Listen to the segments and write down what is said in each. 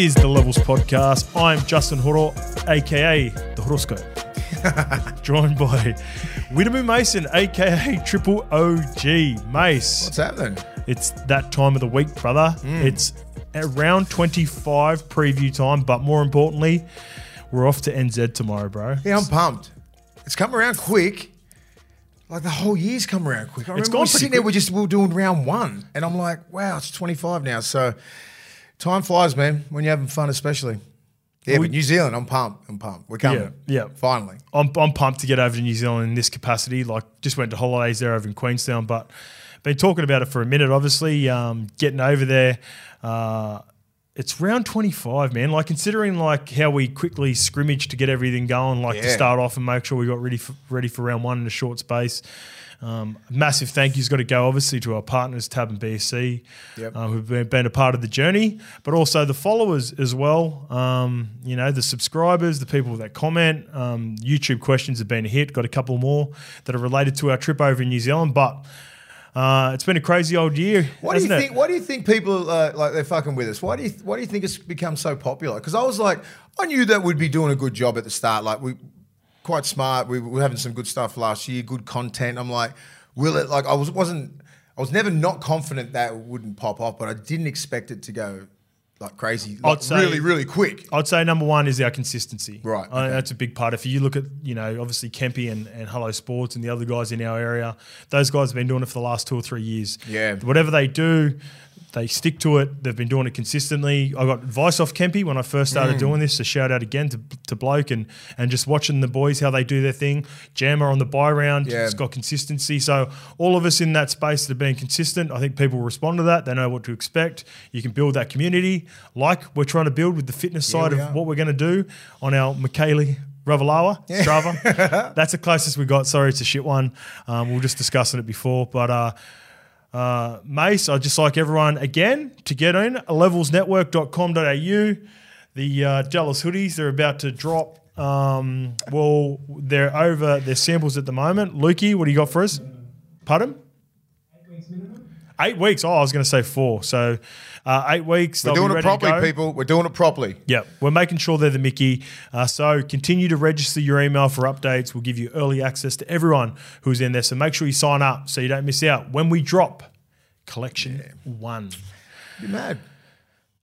is the Levels Podcast. I'm Justin Horo, aka the Horoscope. Joined by Widamu Mason, aka Triple OG. Mace, What's happening? it's that time of the week, brother. Mm. It's around 25 preview time, but more importantly, we're off to NZ tomorrow, bro. Yeah, I'm pumped. It's come around quick. Like the whole year's come around quick. I remember gone we sitting there, we're just we were doing round one, and I'm like, wow, it's 25 now. So time flies, man. When you're having fun, especially. Yeah, We- but New Zealand, I'm pumped. I'm pumped. We're coming. Yeah, yeah. Finally. I'm, I'm pumped to get over to New Zealand in this capacity. Like, just went to holidays there over in Queenstown, but been talking about it for a minute. Obviously, um, getting over there. Uh, it's round 25, man. Like considering like how we quickly scrimmaged to get everything going, like to start off and make sure we got ready for, ready for round one in a short space. Um, massive thank yous got to go obviously to our partners Tab and BSC, Yep. uh, who've been, been a part of the journey, but also the followers as well. Um, you know, the subscribers, the people that comment. Um, YouTube questions have been a hit. Got a couple more that are related to our trip over in New Zealand, but uh, it's been a crazy old year. What do you hasn't it? think? What do you think people uh, like? They're fucking with us. Why do you? Why do you think it's become so popular? Because I was like, I knew that we'd be doing a good job at the start. Like we, quite smart. We were having some good stuff last year. Good content. I'm like, will it? Like I was wasn't. I was never not confident that it wouldn't pop off, but I didn't expect it to go like crazy, like I'd say- really, really quick. I'd say number one is our consistency. Right, I okay. that's a big part. If you look at, you know, obviously Kempy and, and Hello Sports and the other guys in our area, those guys have been doing it for the last two or three years. Yeah. Whatever they do, they stick to it. They've been doing it consistently. I got advice off Kempy when I first started Mm. doing this. So shout out again to, to Bloke and and just watching the boys how they do their thing. Jammer on the bye round, Yeah. it's got consistency. So all of us in that space that have been consistent, I think people respond to that. They know what to expect. You can build that community like we're trying to build with the fitness side of are. what we're going to do on our Michaeli Ravalawa Strava. That's the closest we got. Sorry, it's a shit one. Um, we were just discussing it before, but. Uh, uh, Mace, I'd just like everyone again to get in levelsnetwork.com.au. The uh, Jealous hoodies, they're about to drop. Um, well, they're over their samples at the moment. Lukey, what do you got for us? Pardon? Eight weeks. Oh, I was going to say four. So uh, eight weeks. We're doing it properly, people. We're doing it properly. Yep, we're making sure they're the Mickey. Uh, so continue to register your email for updates. We'll give you early access to everyone who's in there. So make sure you sign up so you don't miss out when we drop collection one. Be mad.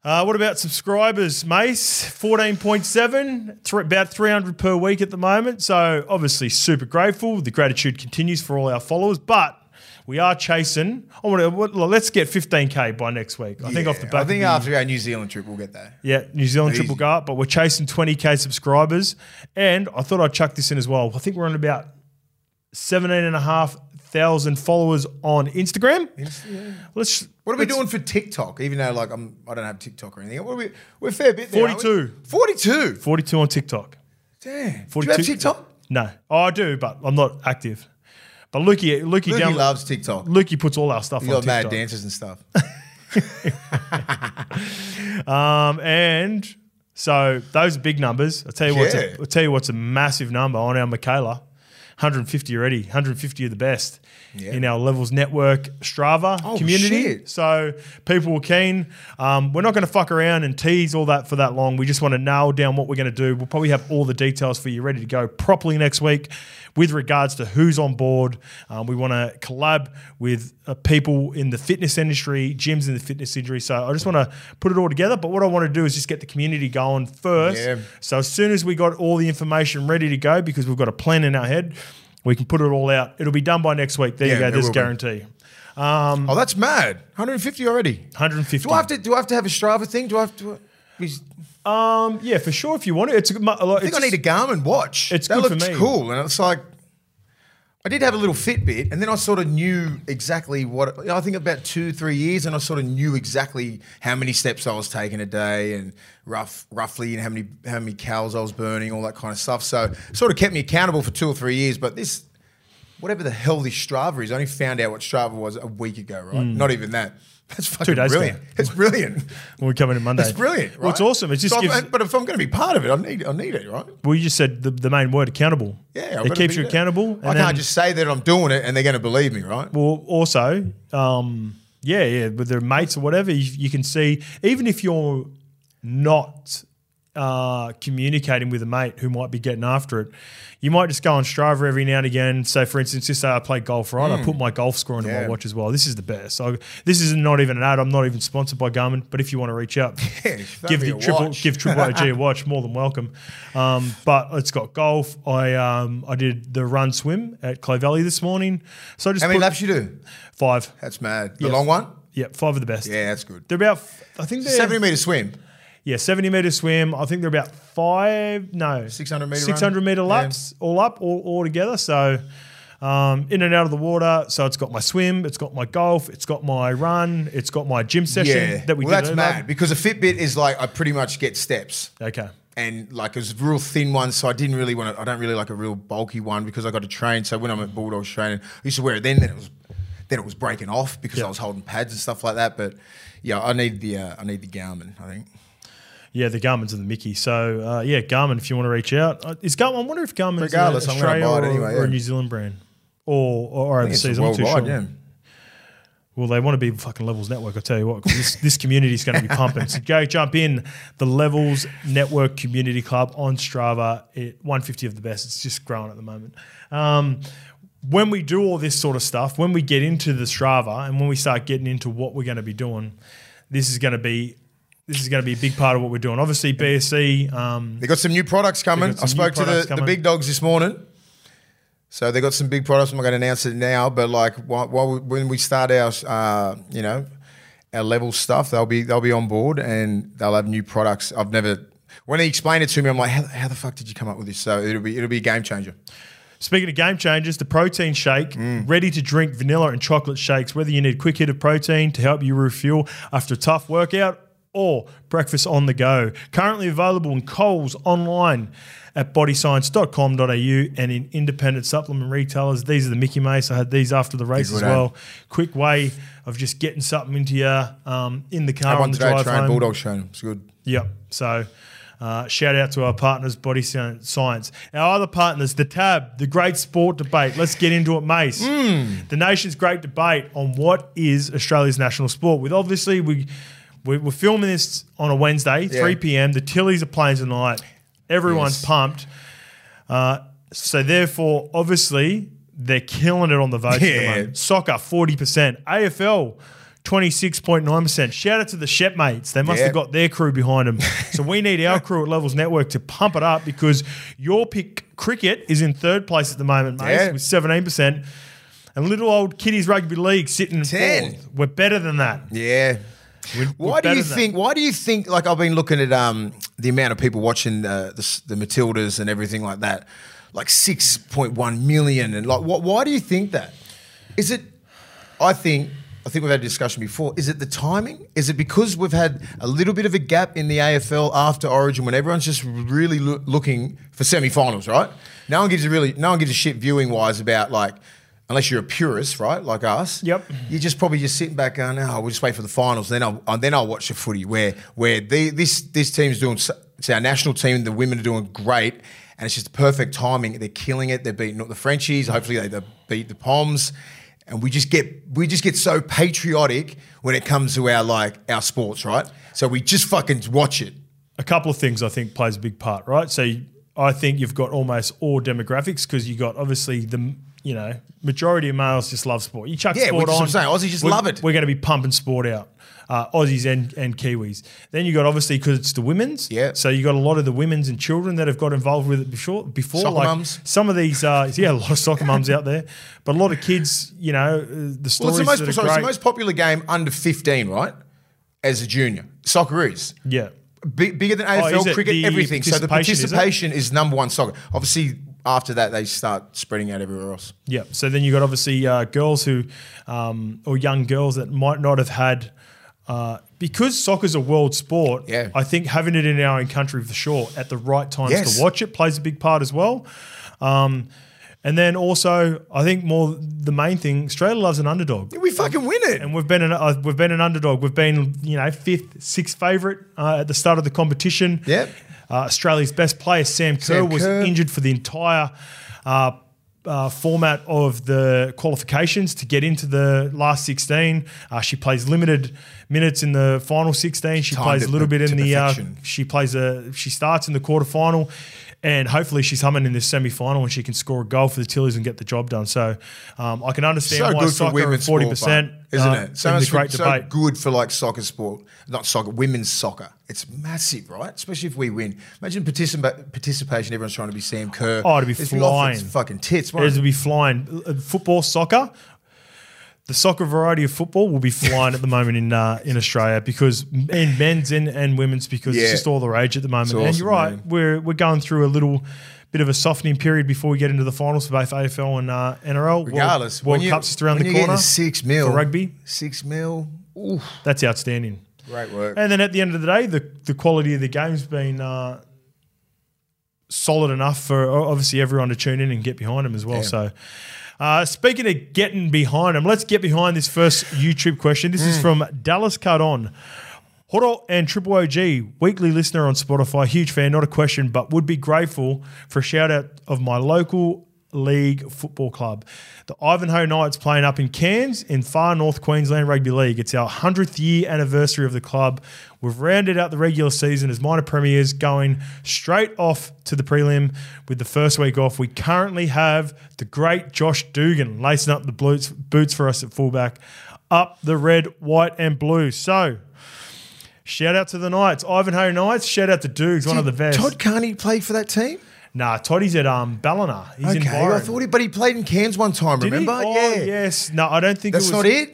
Uh, what about subscribers, Mace? 14.7, th- about 300 per week at the moment. So obviously super grateful. The gratitude continues for all our followers, but we are chasing. I want to, let's get 15K by next week. I think off the Yeah, back I think the, after our New Zealand trip, we'll get there. yeah, New Zealand Easy. triple go up, but we're chasing 20k subscribers. And I thought I'd chuck this in as well. I think we're on about 17,500 followers on Instagram. Let's What are we doing for TikTok? Even though like I'm, I don't have TikTok or anything. What are we? We're a fair bit. There, 42. Forty-two. 42 on TikTok. Damn. Do 42. you have TikTok? No. Oh, I do, but I'm not active. But Lukey, Lukey, Lukey down, loves TikTok. Lukey puts all our stuff You on got mad TikTok. dances and stuff. Um, and so those are big numbers. I'll tell you what's a, Yeah. I'll tell you what's a massive number on our Michaela. 150 already. 150 of the best Yeah. in our Levels Network Strava Oh, community. shit. So people were keen. Um, we're not going to fuck around and tease all that for that long. We just want to nail down what we're going to do. We'll probably have all the details for you ready to go properly next week with regards to who's on board. Um, we want to collab with uh, people in the fitness industry, gyms in the fitness industry. So I just want to put it all together. But what I want to do is just get the community going first. Yeah. So as soon as we got all the information ready to go, because we've got a plan in our head, we can put it all out. It'll be done by next week. There you go. There's guarantee. oh, that's mad. 150 already. 150. Do I have to? Do I have to have a Strava thing? Do I have to? is- Um, yeah, for sure. If you want it, it's a, lot. I think I need a Garmin watch. it's that good for me. cool, and it's like. I did have a little Fitbit, and then I sort of knew exactly what. I think about two, three years, and I sort of knew exactly how many steps I was taking a day, and rough, roughly, and how many how many calories I was burning, all that kind of stuff. So, sort of kept me accountable for two or three years. But this, whatever the hell this Strava is, I only found out what Strava was a week ago, right? Mm. Not even that. That's fucking Hmm. days ago. brilliant. It's brilliant. when we come in on Monday. It's brilliant. Right? Well, it's awesome. It just So gives. but if I'm going to be part of it, I need I need it, right? well, you just said the, the main word accountable. Yeah, I've it keeps you there. accountable. I can't just say that I'm doing it and they're going to believe me, right? Well, also, um, yeah, yeah, with their mates or whatever, you, you can see even if you're not uh, communicating with a mate who might be getting after it. You might just go on Strava every now and again. So, for instance, just say I play golf, right? I put my golf score into Hmm. Yeah. my watch as well. This is the best. So, this is not even an ad. I'm not even sponsored by Garmin, but if you want to reach out, Yeah, give the triple watch. give Triple OG a watch. More than welcome. Um, but it's got golf. I um, I did the run swim at Clay Valley this morning. So I just How many put laps you do? five. That's mad. The Yes. long one? Yeah, five of the best. Yeah, that's good. They're about. I think they're 70 meter swim. Yeah, 70 meter swim. I think they're about five, no, 600 meter 600 run? meter Yeah. laps all up, all, all together. So, um, in and out of the water. So, it's got my swim, it's got my golf, it's got my run, it's got my gym session Yeah. that we well, that's mad because a Fitbit is like, I pretty much get steps. Okay. and like it was a real thin one, so I didn't really want to. I don't really like a real bulky one because I got to train. So when I'm at Bulldogs training, I used to wear it then. Then it was, then it was breaking off because Yeah. I was holding pads and stuff like that. But yeah, I need the uh, I need the Garmin. I think. Yeah, the Garmin's and the Mickey. So, uh, yeah, Garmin, if you want to reach out. Uh, Is Garmin, I wonder if Garmin's Regardless, an I'm gonna Australia or, anyway, or a. New Zealand brand. Or, or it's overseas. I'm too sure. Yeah. Well, they want to be fucking Levels Network, I tell you what, this, this community is going to be pumping. So go jump in the Levels Network Community Club on Strava. It, 150 of the best. It's just growing at the moment. Um, when we do all this sort of stuff, when we get into the Strava and when we start getting into what we're going to be doing, this is going to be this is going to be a big part of what we're doing. Obviously, BSC. Um, They got some new products coming. I spoke to the, the big dogs this morning. So they got some big products. I'm not going to announce it now, but like while, while we, when we start our, uh, you know, our level stuff, they'll be they'll be on board and they'll have new products. I've never when he explained it to me, I'm like, how, how the fuck did you come up with this? So it'll be it'll be a game changer. Speaking of game changers, the protein shake, ready to drink vanilla and chocolate shakes, whether you need a quick hit of protein to help you refuel after a tough workout or breakfast on the go. Currently available in Coles online at bodyscience.com.au and in independent supplement retailers. These are the Mickey Mace. I had these after the race as eh? well. Quick way of just getting something into you um, in the car on the today, drive train home. Bulldogs training. It's good. Yep. So uh, shout out to our partners, Body Science. Our other partners, the Tab, the Great Sport Debate. Let's get into it, Mace. Hmm. The nation's great debate on what is Australia's national sport. With obviously we. We- We're filming this on a Wednesday, Yeah. 3 p.m. The Tillies are playing tonight. Everyone's Yes. pumped. Uh, so, therefore, obviously, they're killing it on the votes at the Yeah. Soccer, 40%. AFL, 26.9%. Shout out to the Shepmates. They must have got their crew behind them. so we need our crew at Levels Network to pump it up because your pick cricket is in third place at the moment, mate, Yeah. with 17%. And little old kiddies rugby league sitting in 10. fourth. We're better than that. Yeah. We're- we're Why do you than that. think? Why do you think? Like I've been looking at um, the amount of people watching uh, the, the Matildas and everything like that, like six point one million, and like what? Why do you think that? Is it? I think. I think we've had a discussion before. Is it the timing? Is it because we've had a little bit of a gap in the AFL after Origin when everyone's just really loo- looking for semi-finals, right? No one gives a really, no one gives a shit viewing wise about like, unless you're a purist, right, like us. Yep. You're just probably just sitting back going, oh, "No, we'll just wait for the finals." Then I'll then I'll watch the footy where where the, this this team's doing. It's our national team. The women are doing great, and it's just perfect timing. They're killing it. They're beating the Frenchies. Hopefully, they, they beat the Poms. And we just get we just get so patriotic when it comes to our like our sports, right? So we just fucking watch it. a couple of things I think plays a big part, right? So you- I think you've got almost all demographics because you got obviously the you know majority of males just love sport. You chuck Yeah, sport on, what I'm saying. Aussies just love it. We're going to be pumping sport out, uh, Aussies and and Kiwis. Then you got obviously because it's the women's. Yeah. So you got a lot of the women's and children that have got involved with it before. Before Soccer like mums. some of these, uh, yeah, a lot of soccer mums out there, but a lot of kids. You know, uh, the Well, it's the most sorry, it's the most popular game under 15, right? As a junior, soccer is. yeah. Bigger than AFL, Oh, cricket, everything. So the participation, is participation is, number one soccer. Obviously, after that, they start spreading out everywhere else. Yeah. So then you got obviously uh, girls who, um, or young girls that might not have had, uh, because soccer's a world sport. Yeah. I think having it in our own country for sure at the right times Yes. to watch it plays a big part as well. Um, and then also, I think more the main thing, Australia loves an underdog. We fucking win it. And we've been an uh, we've been an underdog. We've been you know fifth, sixth favourite uh, at the start of the competition. Yep. Uh, Australia's best player Sam Kerr Sam was Kerr. injured for the entire uh, uh, format of the qualifications to get into the last 16. Uh, she plays limited minutes in the final 16. She Timed plays a little bit in the. Uh, she plays a. She starts in the quarterfinal, and hopefully she's humming in this semi final and she can score a goal for the Tillies and get the job done. So um, I can understand so why good for soccer women's at forty percent, isn't it? So much for- great so good for like soccer sport, not soccer, women's soccer. It's massive, right? Especially if we win. Imagine participa- participation. Everyone's trying to be Sam Kerr. Oh, it'd be It'd flying. its fucking tits. As it? will be flying. Uh, Football, soccer. The soccer variety of football will be flying at the moment in uh, in Australia because in men's and, and women's because Yeah. it's just all the rage at the moment. and you're right, man. we're we're going through a little bit of a softening period before we get into the finals for both AFL and uh, NRL. World- Regardless, World, when you- Cup's just around the corner. Six mil for rugby. Six mil. Oof, That's outstanding. great work. And then at the end of the day, the, the quality of the game's been uh, solid enough for obviously everyone to tune in and get behind them as well. Yeah. So, uh, speaking of getting behind them, let's get behind this first YouTube question. This is from Dallas Cardon. Horo and Triple OG, weekly listener on Spotify, huge fan, not a question, but would be grateful for a shout out of my local league football club. The Ivanhoe Knights playing up in Cairns in far north Queensland Rugby League. It's our 100th year anniversary of the club. We've rounded out the regular season as minor premiers, going straight off to the prelim with the first week off. We currently have the great Josh Dugan lacing up the boots, boots for us at fullback, up the red, white, and blue. So, Shout out to the Knights, Ivanhoe Knights. Shout out to Dukes, one of the best. Todd Carney played for that team. Nah, Toddy's at um Ballina. He's in okay, Byron. I thought he, but he played in Cairns one time. Did he? remember? Oh, yeah, yes. No, I don't think That's it was. not it.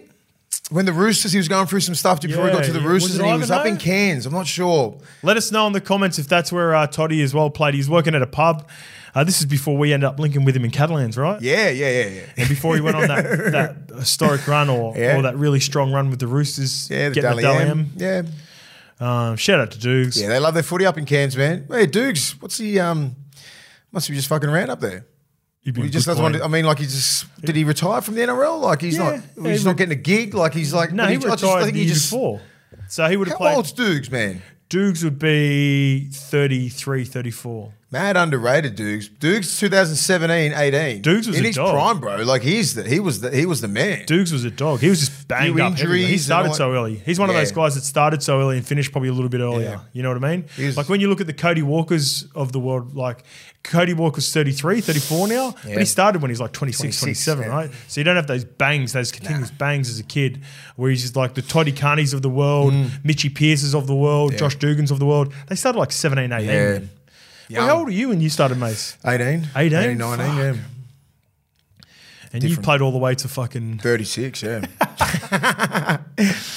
When the Roosters, he was going through some stuff before he got to the. Roosters, and he was up in Ivanhoe? Cairns. I'm not sure. Let us know in the comments if that's where uh, Toddy as well played. He's working at a pub. Uh, this is before we end up linking with him in Catalans, right? Yeah, yeah, yeah, yeah. And before he went on that, that historic run or, Yeah. or that really strong run with the Roosters, Yeah, the getting Dally the M. Yeah, Um, shout out to Dukes. yeah, they love their footy up in Cairns, man. Hey, Dukes, what's he? Um, must be just fucking around up there. He just doesn't want. To, I mean, like he just did he retire from the NRL? Like he's Yeah. not. He's Yeah, not getting a gig. Like he's like. No, but he I just- retired I think he just. before. So he would have How played. old's Dukes, man? Dukes would be 33, 34. Mad underrated Dukes. Dukes 2017, 18. Dukes was in a his dog. prime, bro. Like he's the he was the he was the man. Dukes was a dog. He was just banged Few up. He injuries and started so early. He's one of Yeah. those guys that started so early and finished probably a little bit earlier. Yeah. You know what I mean? He was- like when you look at the Cody Walkers of the world, like Cody Walker's 33, 34 now, Yeah. but he started when he's like 26, 26, 27, yeah. right? So you don't have those bangs, those continuous bangs as a kid, where he's just like the Toddy Carneys of the world, Mitchy Pierces of the world, Mm. Josh Dugans of the world. They started like 17, 18. Yeah. man. Well, how old are you when you started, Mace? 18. 18? 18, 19, yeah. And you played all the way to fucking 36, yeah.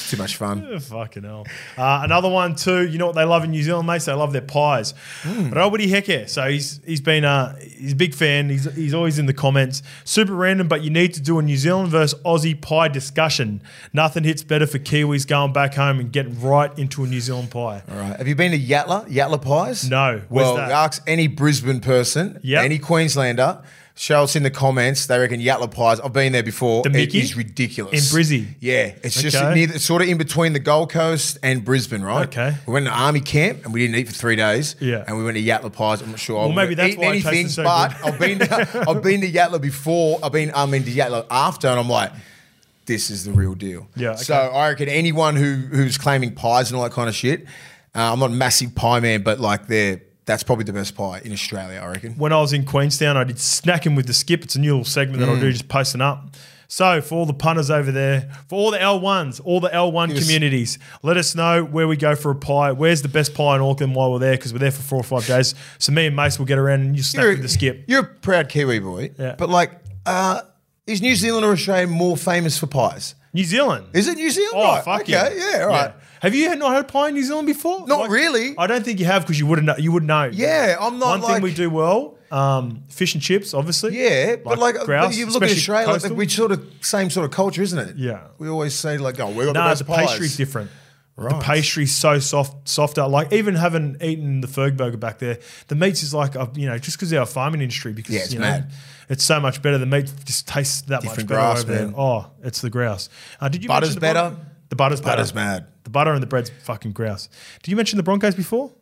Too much fun. Oh, fucking hell. Uh, another one too. You know what they love in New Zealand, mate? They love their pies. Hmm. Robert Heke. So he's he's been uh, he's a big fan. He's he's always in the comments. Super random, but you need to do a New Zealand versus Aussie pie discussion. Nothing hits better for Kiwis going back home and getting right into a New Zealand pie. All right. Have you been to Yatala? Yatala Pies? No. Well, ask any Brisbane person, Yep. any Queenslander. Show in the comments. They reckon Yatala Pies. I've been there before. The it Mickey? is ridiculous. In Brizzy? Yeah. It's just near, it's sort of in between the Gold Coast and Brisbane, right? Okay. We went to army camp and we didn't eat for three days. Yeah. And we went to Yatala Pies. I'm not sure. Well, I've maybe that's eaten why it anything, so but. I've been to, I've been to Yatala before. I've been I mean to Yatala after, and I'm like. This is the real deal. Yeah, okay. So I reckon anyone who who's claiming pies and all that kind of shit, uh, I'm not a massive pie man, but like they're that's probably the best pie in Australia, I reckon. when I was in Queenstown, I did snacking with the skip. It's a new little segment that I'll Mm. do, just posting up. So for all the punters over there, for all the L1s, all the L1 Give communities, let us know where we go for a pie. Where's the best pie in Auckland while we're there? Because we're there for four or five days. So me and Mace will get around and you snack You're, with the skip. you're a proud Kiwi boy, Yeah. but like, uh, is New Zealand or Australia more famous for pies? New Zealand. Is it New Zealand? Oh, right. fuck okay, yeah. yeah, all right. Have you not had pie in New Zealand before? Not really. I don't think you have because you wouldn't know. You would know. Yeah, I'm not One like thing we do well, um, fish and chips, obviously. Yeah, but like grouse, you look at especially Australia, like, coastal. we sort of same sort of culture, isn't it? Yeah. we always say like, oh, we got No, the the, pies. pastry's different. The Right. pastry's so soft, softer. Like even having eaten the Fergburger back there, the meats is like uh, you know just because our farming industry because Yeah, it's you know, mad. it's so much better. The meat just tastes that Different much better grass, over there. man. Oh, it's the grouse. Uh, did you Butter's mention the better. The butter's better. Butter's mad. The butter and the bread's fucking grouse. Did you mention the Broncos before?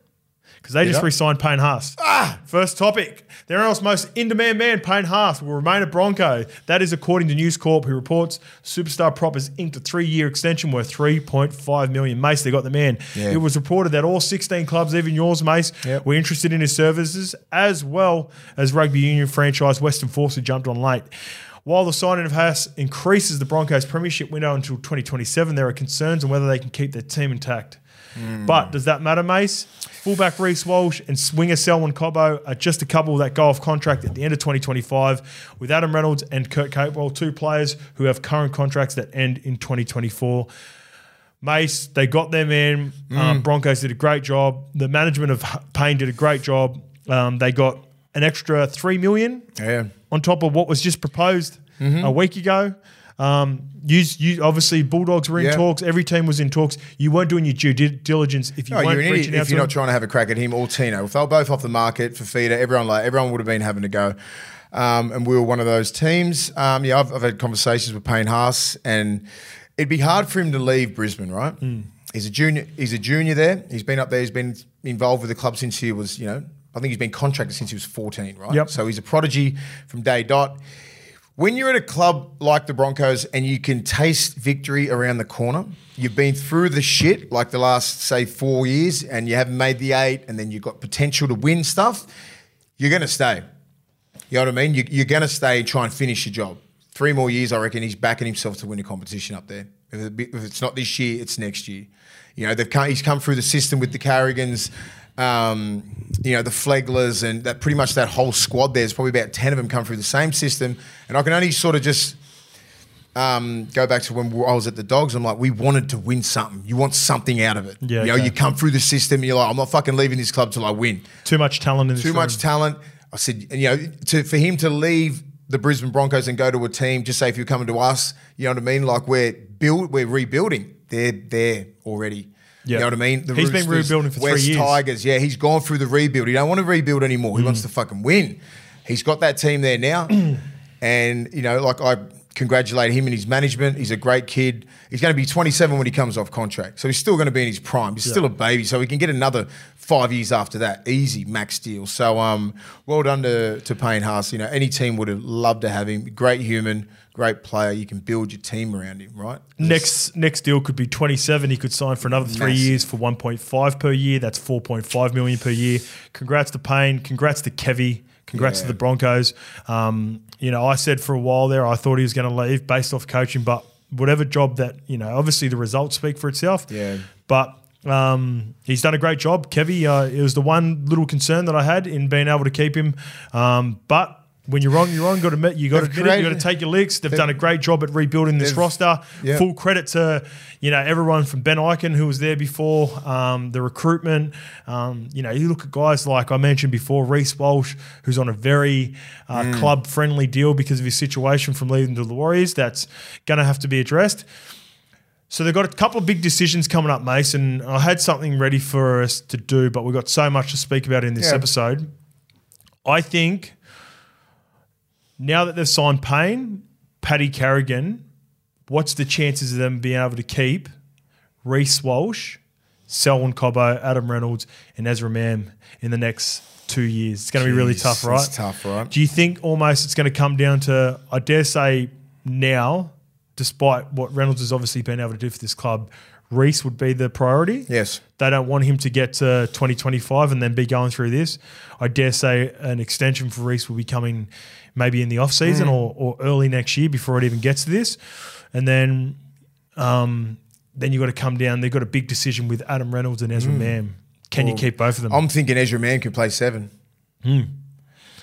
because they just I? re-signed Payne Haas. Ah, first topic. The NRL's most in-demand man, Payne Haas, will remain a Bronco. That is according to News Corp, who reports Superstar Prop has inked a three-year extension worth 3.5 million. Mace, they got the man. Yeah. It was reported that all 16 clubs, even yours, Mace, Yep. were interested in his services, as well as rugby union franchise Western Force, who jumped on late. While the signing of Haas increases the Broncos' premiership window until 2027, there are concerns on whether they can keep their team intact. But does that matter, Mace? Fullback Reece Walsh and swinger Selwyn Cobbo are just a couple that go off contract at the end of 2025, with Adam Reynolds and Kurt Capewell, two players who have current contracts that end in 2024. Mace, they got them in. Um, Broncos did a great job. The management of Payne did a great job. Um, they got an extra three million Yeah. On top of what was just proposed a week ago. Um, you, you obviously Bulldogs were in Yeah. talks. Every team was in talks. You weren't doing your due diligence if you No, weren't you're reaching out if you're not trying to have a crack at him or Tino. If they were both off the market for feeder, everyone like everyone would have been having to go. Um, and we were one of those teams. Um, yeah, I've, I've had conversations with Payne Haas, and it'd be hard for him to leave Brisbane, right? Hmm. He's a junior. He's a junior there. He's been up there. He's been involved with the club since he was, you know, I think he's been contracted since he was 14, right? Yep. So he's a prodigy from day dot. When you're at a club like the Broncos and you can taste victory around the corner, you've been through the shit like the last, say, four years, and you haven't made the eight, and then you've got potential to win stuff, you're going to stay. You know what I mean? You, you're going to stay and try and finish your job. Three more years, I reckon he's backing himself to win a competition up there. If, it be- if it's not this year, it's next year. You know, they've come, he's come through the system with the Carrigans, um, you know, the Fleglers, and that pretty much that whole squad. There's probably about ten of them come through the same system, and I can only sort of just um, go back to when I was at the Dogs. I'm like, we wanted to win something. You want something out of it. Yeah, you know, okay. you come through the system, and you're like, I'm not fucking leaving this club till I win Too much talent in this too room. much talent. I said, you know, to, for him to leave the Brisbane Broncos and go to a team, just say if you're coming to us, you know what I mean? Like we're build, we're rebuilding. They're there already. You know what I mean? The He's been rebuilding for three West years. Tigers, yeah, he's gone through the rebuild. He don't want to rebuild anymore. He wants Mm. to fucking win. He's got that team there now, and you know, like I congratulate him and his management. He's a great kid. He's going to be 27 when he comes off contract, so he's still going to be in his prime. He's still a baby, so he can get another five years after that, easy max deal. So, um, well done to to Payne Haas. You know, any team would have loved to have him. Great human, great player. You can build your team around him, right? Next next deal could be 27. He could sign for another three Massive. years for 1.5 per year. That's 4.5 million per year. Congrats to Payne. Congrats to Kevy. Congrats to the Broncos. Um, you know, I said for a while there I thought he was going to leave based off coaching, but whatever job that you know, obviously the results speak for itself. Yeah. But um, he's done a great job, Kevy. Uh, it was the one little concern that I had in being able to keep him. Um, but when you're wrong, you're wrong. Got to admit, you got to admit it. You got to take your licks. They've done a great job at rebuilding this roster. yeah. Full credit to you know everyone from Ben Ikin who was there before, um, the recruitment. Um, you know, you look at guys like I mentioned before, Reece Walsh, who's on a very uh, Mm. club friendly deal because of his situation from leaving to the Warriors. That's going to have to be addressed. So they've got a couple of big decisions coming up, Mason. I had something ready for us to do, but we've got so much to speak about in this Yeah. episode. I think now that they've signed Payne, Paddy Carrigan, what's the chances of them being able to keep Reece Walsh, Selwyn Cobbo, Adam Reynolds, and Ezra Mam in the next two years? It's going to be really tough, right? it's tough, right? Do you think almost it's going to come down to, I dare say now, despite what Reynolds has obviously been able to do for this club, Reece would be the priority? Yes. They don't want him to get to 2025 and then be going through this. I dare say an extension for Reece will be coming maybe in the off season mm. or, or early next year before it even gets to this. And then um, then you've got to come down. They've got a big decision with Adam Reynolds and Ezra mm. Mam. Can you keep both of them? I'm thinking Ezra Mam can play seven. Hmm.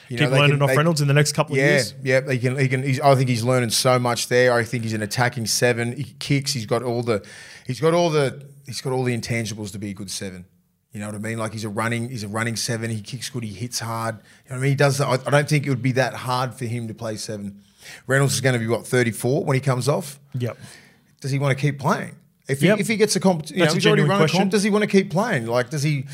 You keep know, learning can- off they- Reynolds in the next couple of years. yeah. He can. He can. I think he's learning so much there. I think he's an attacking seven. He kicks. He's got all the. He's got all the. He's got all the intangibles to be a good seven. You know what I mean? Like he's a running. He's a running seven. He kicks good. He hits hard. You know what I mean? He does. I, I don't think it would be that hard for him to play seven. Reynolds is going to be what 34 when he comes off. Yep. Does he want to keep playing? If he, Yep. if he gets a comp, you That's a he's already genuine run question. a comp. Does he want to keep playing? Like, does he?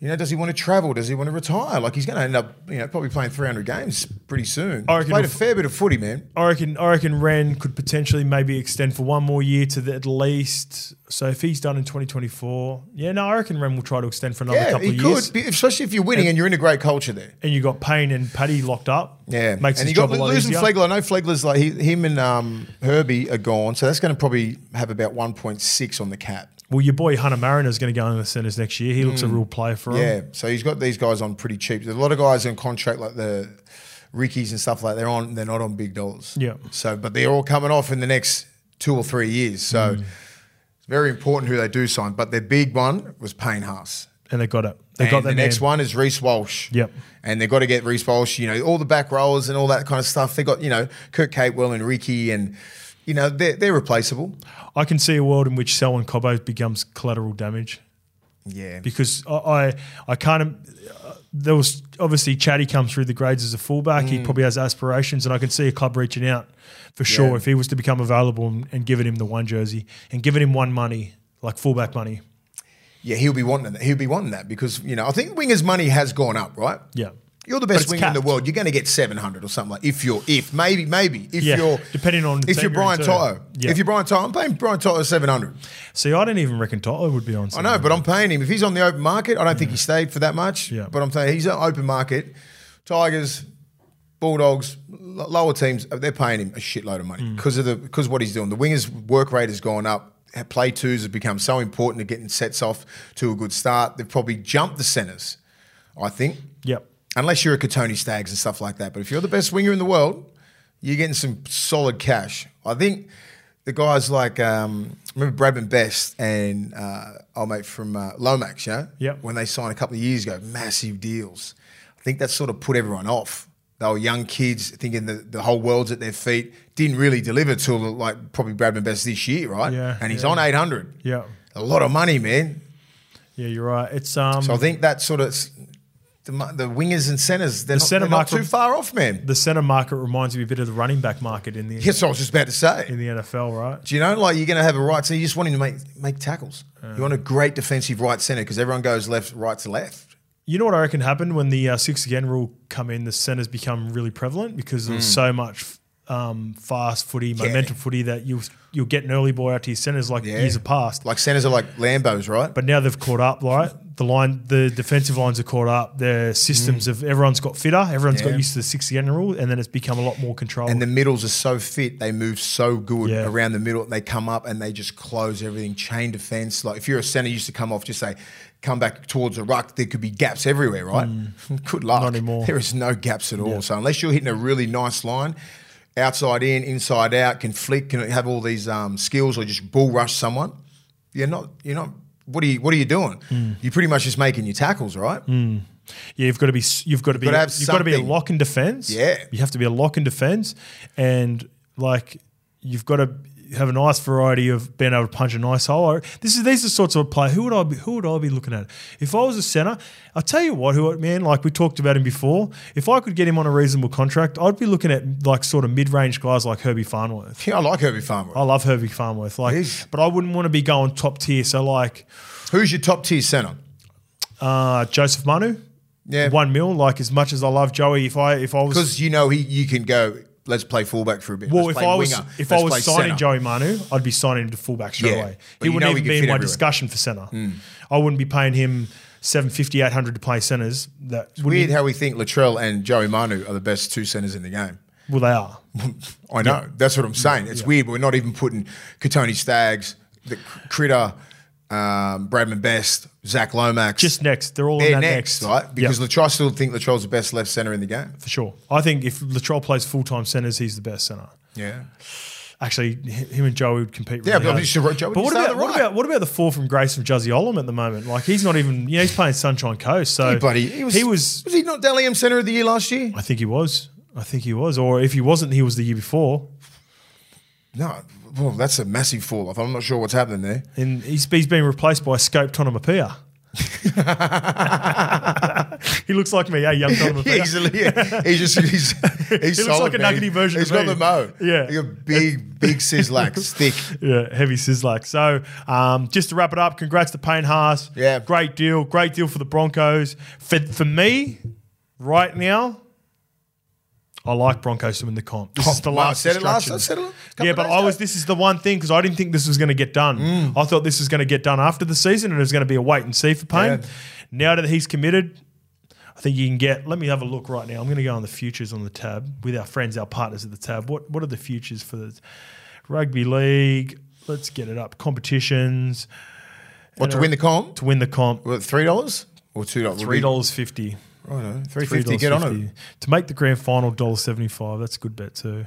You know, does he want to travel? Does he want to retire? Like he's going to end up, you know, probably playing 300 games pretty soon. I reckon played a fair bit of footy, man. I reckon. I reckon Ren could potentially maybe extend for one more year to the, at least. So if he's done in 2024, yeah, no, I reckon Ren will try to extend for another Yeah, couple of years. could, especially if you're winning and you're in a great culture there. And you got Payne and Paddy locked up. Yeah, makes and his you got job a lot losing easier. Flegler. I know Flegler's like he, him and um, Herbie are gone, so that's going to probably have about 1.6 on the cap. Well, your boy Hunter Mariner is going to go in the centres next year. He looks a real player for him. Mm. Yeah, so he's got these guys on pretty cheap. There's a lot of guys on contract like the Rickies and stuff like they're on. They're not on big dollars. Yeah. So, but they're all coming off in the next two or three years. So Mm. it's very important who they do sign. But their big one was Payne Haas. and they got it. They and got the their next one is Reece Walsh. Yep. And they've got to get Reece Walsh, you know, all the back rollers and all that kind of stuff. They got, you know, Kurt Capewell and Ricky and, you know, they're, they're replaceable. I can see a world in which Selwyn Cobbo becomes collateral damage Yeah. because I I, I kind of uh, there was obviously Chatty comes through the grades as a fullback. He probably has aspirations, and I can see a club reaching out for sure Mm. Yeah. if he was to become available and, and giving him the one jersey and giving him one money like fullback money. Yeah, he'll be wanting that. He'll be wanting that because, you know, I think wingers' money has gone up, right? Yeah. You're the best winger in the world. You're going to get 700 or something like if you're, if, maybe, maybe. If Yeah, you're, depending on if you're Brian. Toto. Yeah. If you're Brian Toto, I'm paying Brian Toto 700. See, I didn't even reckon Toto would be on. I know, but I'm paying him. If he's on the open market, I don't think he stayed for that much. Yeah. But I'm saying he's on open market. Tigers, Bulldogs, lower teams, they're paying him a shitload of money Mm. because of the because what he's doing. The wingers' work rate has gone up. Play twos have become so important to getting sets off to a good start. They've probably jumped the centres, I think. Yep. Unless you're a Kotoni Staggs and stuff like that. But if you're the best winger in the world, you're getting some solid cash. I think the guys like um, remember Bradman Best and uh, old mate from uh, Lomax, yeah, Yep. When they signed a couple of years ago, massive deals. I think that sort of put everyone off. They were young kids thinking the, the whole world's at their feet. Didn't really deliver till like probably Bradman Best this year, right? Yeah, And he's yeah. on 800. Yeah. A lot of money, man. Yeah, you're right. It's um So I think that sort of the, the wingers and centers, they're, The not, they're not too far off, man. the center market reminds me a bit of the running back market in the Yes, I was just about to say. in the NFL, right? Do you know, like you're going to have a right center, you just want him to make make tackles. you want a great defensive right center because everyone goes left, right to left. You know what I reckon happened when the uh, six again rule come in? The centers become really prevalent because Mm. there was so much um, fast footy, momentum footy that you'll you'll get an early ball out to your centers like Yeah. years have passed. Like centers are like Lambos, right? But now they've caught up, right? The line, the defensive lines are caught up. Their systems have everyone's got fitter. Everyone's Mm. Yeah. got used to the six again rule, and then it's become a lot more controlled. and the middles are so fit, they move so good Yeah. around the middle. They come up and they just close everything. Chain defense. Like if you're a center, you used to come off, just say, come back towards the ruck. There could be gaps everywhere, right? Good luck. Mm. Not anymore. There is no gaps at all. So unless you're hitting a really nice line, outside in, inside out, can flick, can have all these um, skills, or just bull rush someone, you're not. You're not. What are you? What are you doing? Mm. You're pretty much just making your tackles, right? yeah, you've got to be you've got to be gotta you've got to be a lock in defense. Yeah. you have to be a lock in defense, and like you've got to have a nice variety of being able to punch a nice hole. This is these are the sorts of play. Who would I be? Who would I be looking at? If I was a center, I'll tell you what. Who man? Like we talked about him before. If I could get him on a reasonable contract, I'd be looking at like sort of mid range guys like Herbie Farnworth. Yeah, I like Herbie Farnworth. I love Herbie Farnworth. Like, but I wouldn't want to be going top tier. So like Who's your top tier center? uh, Joseph Manu. Yeah. one mil. Like as much as I love Joey, if I if I was Because you know he, you can go. Let's play fullback for a bit. Well, Let's if I was winger. if Let's I was signing centre. Joey Manu, I'd be signing him to fullback straight Yeah, away. He wouldn't he even be in my everywhere. discussion for centre. Hmm. I wouldn't be paying him 750, 800 to play centres. That It's weird how we think Latrell and Joey Manu are the best two centers in the game. well they are. I know. That's what I'm saying. It's weird, but we're not even putting Katoni Staggs, the Critter, um, Bradman Best, Zach Lomax. Just next, they're all they're next, next, right? Because Yep, Latrell still think Latrell's the best left center in the game. for sure. I think if Latrell plays full time centres, he's the best centre. Yeah. Actually, him and Joey would compete. Yeah, but. Joey- but what about, what right. about what about the four from grace from Juzzy Olam at the moment? Like he's not even. You know, he's playing Sunshine Coast. So Hey, buddy, he was, He was. Was he not Dally center of the year last year? I think he was. I think he was. Or if he wasn't, he was the year before. No. Well, that's a massive fall off. I'm not sure what's happening there. And he's, he's been replaced by Scope Tonomapia. he looks like me, yeah, young Donovan. Easily, yeah. He's just he's he's He looks like a nuggety version He's of got me. the mo. Yeah. He got big, big sizzlax, thick. Yeah, heavy sizzler. So, um, just to wrap it up, congrats to Payne Haas. Yeah. great deal, great deal for the Broncos. For for me, right now, I like Broncos to win the comp. This is the Oh, last. I said it last-. I said it a couple Yeah, of but days I was. This is the one thing because I didn't think this was going to get done. Mm. I thought this was going to get done after the season, and it was going to be a wait and see for Payne. Yeah. Now that he's committed. I think you can get. Let me have a look right now. I'm going to go on the futures on the tab with our friends, our partners at the tab. What What are the futures for the rugby league? Let's get it up. Competitions What to win the comp? to win the comp. Three dollars or two dollars? Three dollars fifty. Right, three fifty. Get on it. To make the grand final, dollar seventy five. That's a good bet too.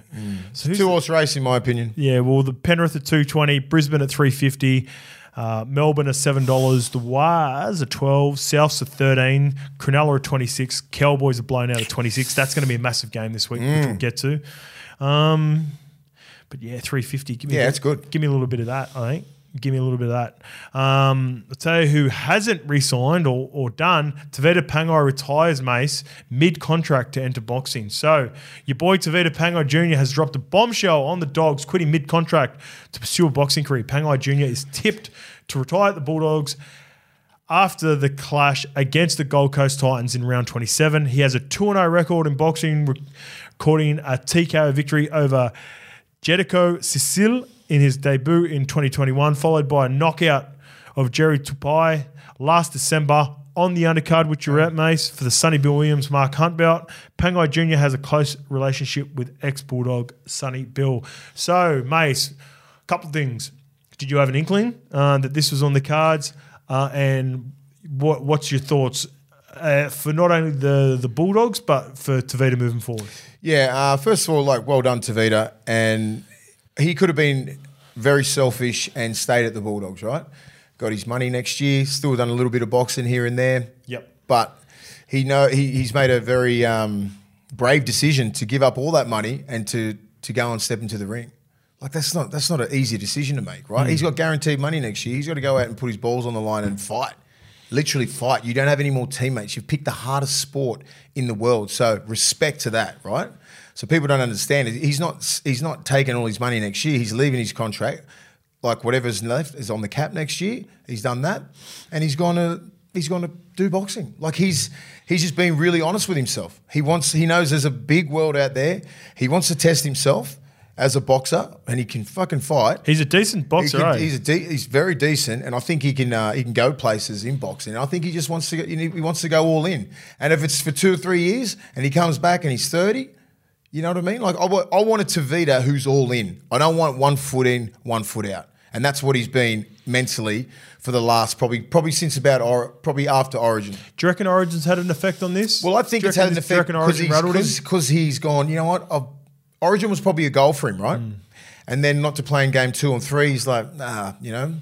So Two horse race, in my opinion. yeah, well, the Penrith at two twenty, Brisbane at three fifty, uh, Melbourne at seven dollars, the Wars at twelve, Souths at thirteen, Cronulla at twenty six, Cowboys are blown out at twenty six. That's going to be a massive game this week, Mm. which we'll get to. Um, but yeah, three fifty. Give me Yeah, a- it's good. Give me a little bit of that. I think. Give me a little bit of that. Um, I'll tell you who hasn't re-signed or, or done. Tevita Pangai retires, Mace, mid-contract to enter boxing. So your boy Tevita Pangai Jr. has dropped a bombshell on the Dogs, quitting mid-contract to pursue a boxing career. Pangai Jr. is tipped to retire at the Bulldogs after the clash against the Gold Coast Titans in round 27. He has a 2 0 record in boxing, recording a TKO victory over Jedico Cecil in his debut in 2021, followed by a knockout of Jerry Tupai last December on the undercard, which you're at, Mace, for the Sonny Bill Williams Mark Hunt bout. Pangai Jr. has a close relationship with ex Bulldog Sonny Bill. So, Mace, a couple of things. Did you have an inkling uh, that this was on the cards? Uh, and what what's your thoughts uh, for not only the, the Bulldogs, but for Tevita moving forward? Yeah, uh, first of all, like, well done, Tevita. And he could have been very selfish and stayed at the Bulldogs, right? Got his money next year, still done a little bit of boxing here and there. Yep. But he know he, he's made a very um, brave decision to give up all that money and to to go and step into the ring. Like that's not that's not an easy decision to make, right? He's got guaranteed money next year. He's got to go out and put his balls on the line and fight. Literally fight. You don't have any more teammates. You've picked the hardest sport in the world. So respect to that, right? So people don't understand. He's not he's not taking all his money next year. He's leaving his contract. Like whatever's left is on the cap next year. He's done that, and he's going to he's going to do boxing. Like he's he's just being really honest with himself. He wants he knows there's a big world out there. He wants to test himself as a boxer, and he can fucking fight. He's a decent He boxer, can- eh? he's a de- he's very decent, and I think he can uh, he can go places in boxing. I think he just wants to go, he wants to go all in. And if it's for two or three years, and he comes back and he's thirty, you know what I mean? Like I, want a Tevita who's all in. I don't want one foot in, one foot out, and that's what he's been mentally for the last probably probably since about or, probably after Origin. Do you reckon Origin's had an effect on this? Well, I think it's had an this- do you effect because he's, he's gone. You know what? I've, Origin was probably a goal for him, right? Mm. And then not to play in game two and three, he's like, nah, you know.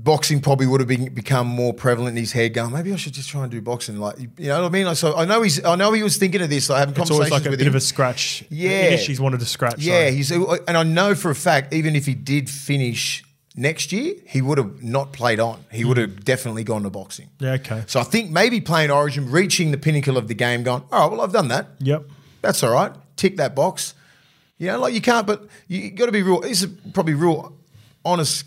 Boxing probably would have been, become more prevalent in his head. Going, maybe I should just try and do boxing. Like, you know what I mean? Like, so I know he's, I know he was thinking of this. I like, having It's conversations always like a with bit him. of a scratch. Yeah. He's wanted to scratch. Yeah, he's and I know for a fact, even if he did finish next year, he would have not played on. He would have definitely gone to boxing. Yeah, okay. So I think maybe playing Origin, reaching the pinnacle of the game, going, all right, well, I've done that. Yep. That's all right. Tick that box. You know, like you can't, but you got to be real. This is probably real honest,